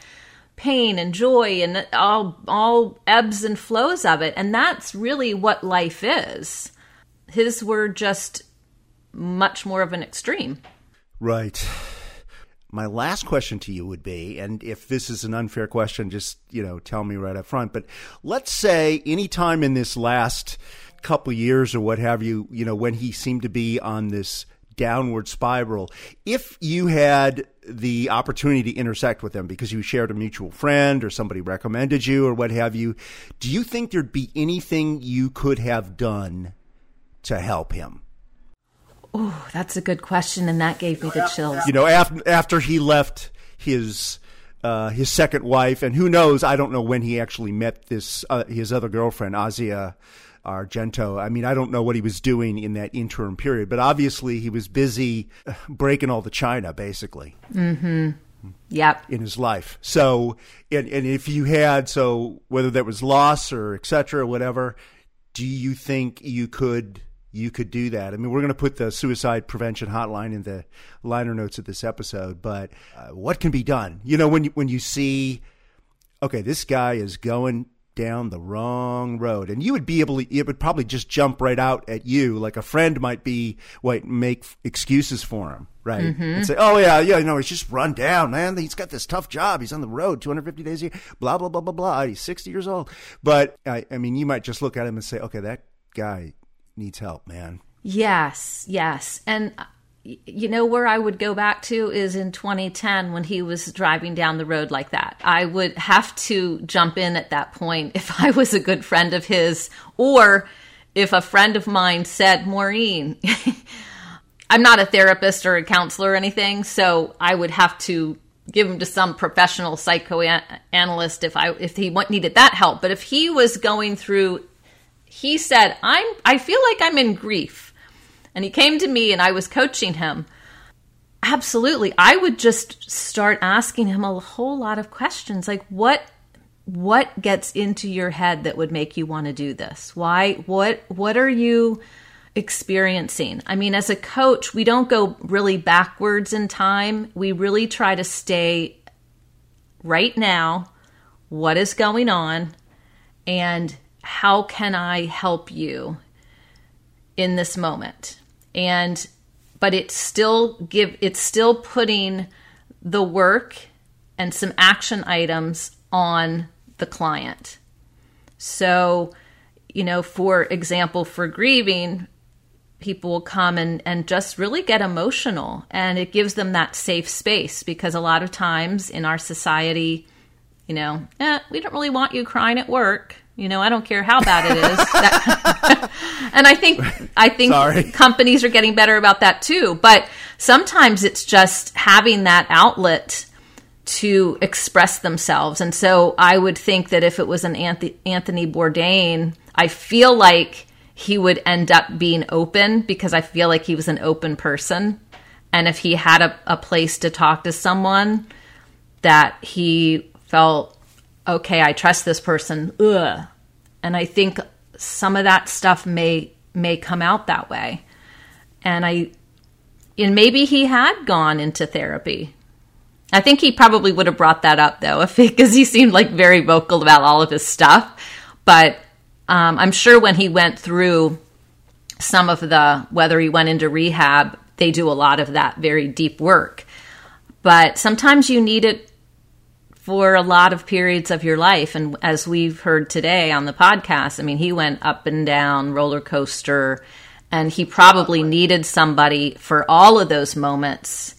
pain and joy and all all ebbs and flows of it and that's really what life is his were just much more of an extreme Right. my last question to you would be, and if this is an unfair question, just you know tell me right up front. But let's say any time in this last couple years or what have you, you know, when he seemed to be on this downward spiral, if you had the opportunity to intersect with them because you shared a mutual friend or somebody recommended you or what have you, do you think there'd be anything you could have done to help him? Oh, that's a good question, and that gave me the chills. You know, after after he left his uh, his second wife, and who knows? I don't know when he actually met this uh, his other girlfriend, Asia Argento. I mean, I don't know what he was doing in that interim period, but obviously he was busy uh, breaking all the china, basically. Mm-hmm. Yep. In his life. So, and, and if you had, so whether that was loss or et cetera, whatever, do you think you could you could do that. I mean, we're going to put the suicide prevention hotline in the liner notes of this episode, but uh, what can be done? You know, when you, when you see, okay, this guy is going down the wrong road, and you would be able to, it would probably just jump right out at you, like a friend might be, wait, make excuses for him, right? Mm-hmm. And say, oh yeah, yeah, you know, he's just run down, man. He's got this tough job. He's on the road 250 days a year, blah, blah, blah, blah, blah. He's 60 years old. But I, I mean, you might just look at him and say, okay, that guy needs help, man. Yes, yes. And you know where I would go back to is in 2010 when he was driving down the road like that. I would have to jump in at that point if I was a good friend of his or if a friend of mine said, "Maureen, I'm not a therapist or a counselor or anything, so I would have to give him to some professional psychoanalyst if I if he needed that help. But if he was going through he said, "I'm I feel like I'm in grief." And he came to me and I was coaching him. Absolutely. I would just start asking him a whole lot of questions like what what gets into your head that would make you want to do this? Why what what are you experiencing? I mean, as a coach, we don't go really backwards in time. We really try to stay right now, what is going on, and how can I help you in this moment? And but it's still give it's still putting the work and some action items on the client. So, you know, for example, for grieving, people will come and, and just really get emotional and it gives them that safe space because a lot of times in our society, you know, eh, we don't really want you crying at work. You know, I don't care how bad it is. That, and I think I think Sorry. companies are getting better about that too. But sometimes it's just having that outlet to express themselves. And so I would think that if it was an Anthony Bourdain, I feel like he would end up being open because I feel like he was an open person. And if he had a, a place to talk to someone that he felt okay, I trust this person. Ugh. And I think some of that stuff may may come out that way. And I and maybe he had gone into therapy. I think he probably would have brought that up though, if because he seemed like very vocal about all of his stuff. But um, I'm sure when he went through some of the whether he went into rehab, they do a lot of that very deep work. But sometimes you need it for a lot of periods of your life. And as we've heard today on the podcast, I mean, he went up and down roller coaster, and he probably needed somebody for all of those moments.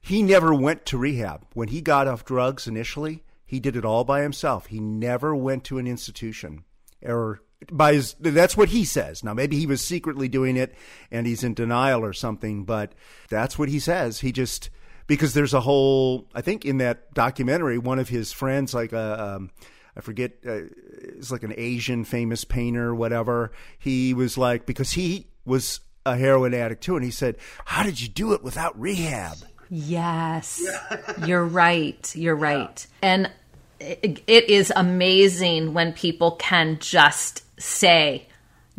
He never went to rehab. When he got off drugs initially, he did it all by himself. He never went to an institution or by his that's what he says. Now maybe he was secretly doing it and he's in denial or something, but that's what he says. He just because there's a whole I think in that documentary one of his friends like a um, I forget uh, it's like an Asian famous painter whatever he was like because he was a heroin addict too and he said how did you do it without rehab Yes. You're right. You're right. And it, it is amazing when people can just say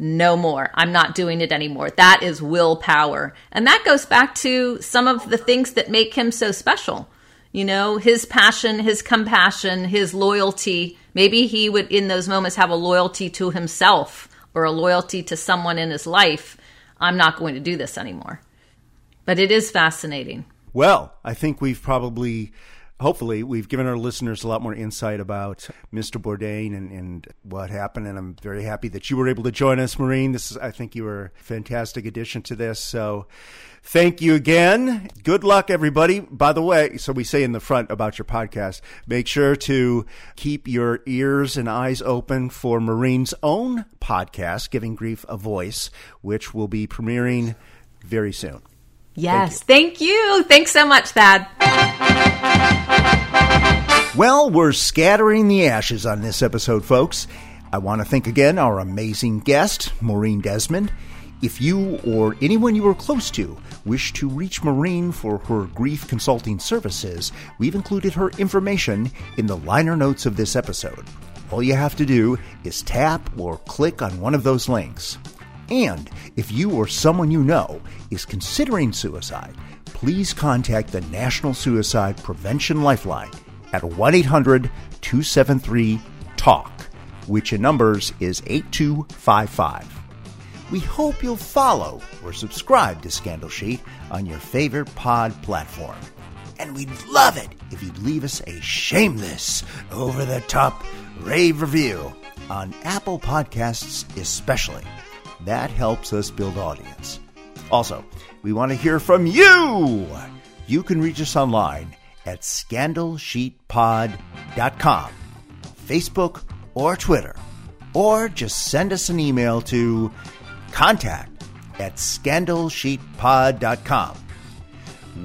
no more. I'm not doing it anymore. That is willpower. And that goes back to some of the things that make him so special. You know, his passion, his compassion, his loyalty. Maybe he would, in those moments, have a loyalty to himself or a loyalty to someone in his life. I'm not going to do this anymore. But it is fascinating. Well, I think we've probably, hopefully, we've given our listeners a lot more insight about Mr. Bourdain and, and what happened. And I'm very happy that you were able to join us, Maureen. This is, I think you were a fantastic addition to this. So thank you again. Good luck, everybody. By the way, so we say in the front about your podcast, make sure to keep your ears and eyes open for Maureen's own podcast, Giving Grief a Voice, which will be premiering very soon. Yes, thank you. Thank you. Thanks so much, Thad. Well, we're scattering the ashes on this episode, folks. I want to thank again our amazing guest, Maureen Desmond. If you or anyone you are close to wish to reach Maureen for her grief consulting services, we've included her information in the liner notes of this episode. All you have to do is tap or click on one of those links. And if you or someone you know is considering suicide, please contact the National Suicide Prevention Lifeline at 1 800 273 TALK, which in numbers is 8255. We hope you'll follow or subscribe to Scandal Sheet on your favorite pod platform. And we'd love it if you'd leave us a shameless, over the top rave review on Apple Podcasts, especially. That helps us build audience. Also, we want to hear from you. You can reach us online at scandalsheetpod.com, Facebook, or Twitter, or just send us an email to contact at scandalsheetpod.com.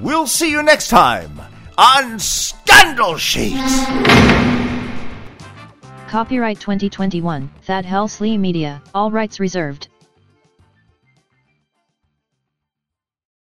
We'll see you next time on Scandal Sheet. Copyright 2021, Thad Helsley Media, all rights reserved.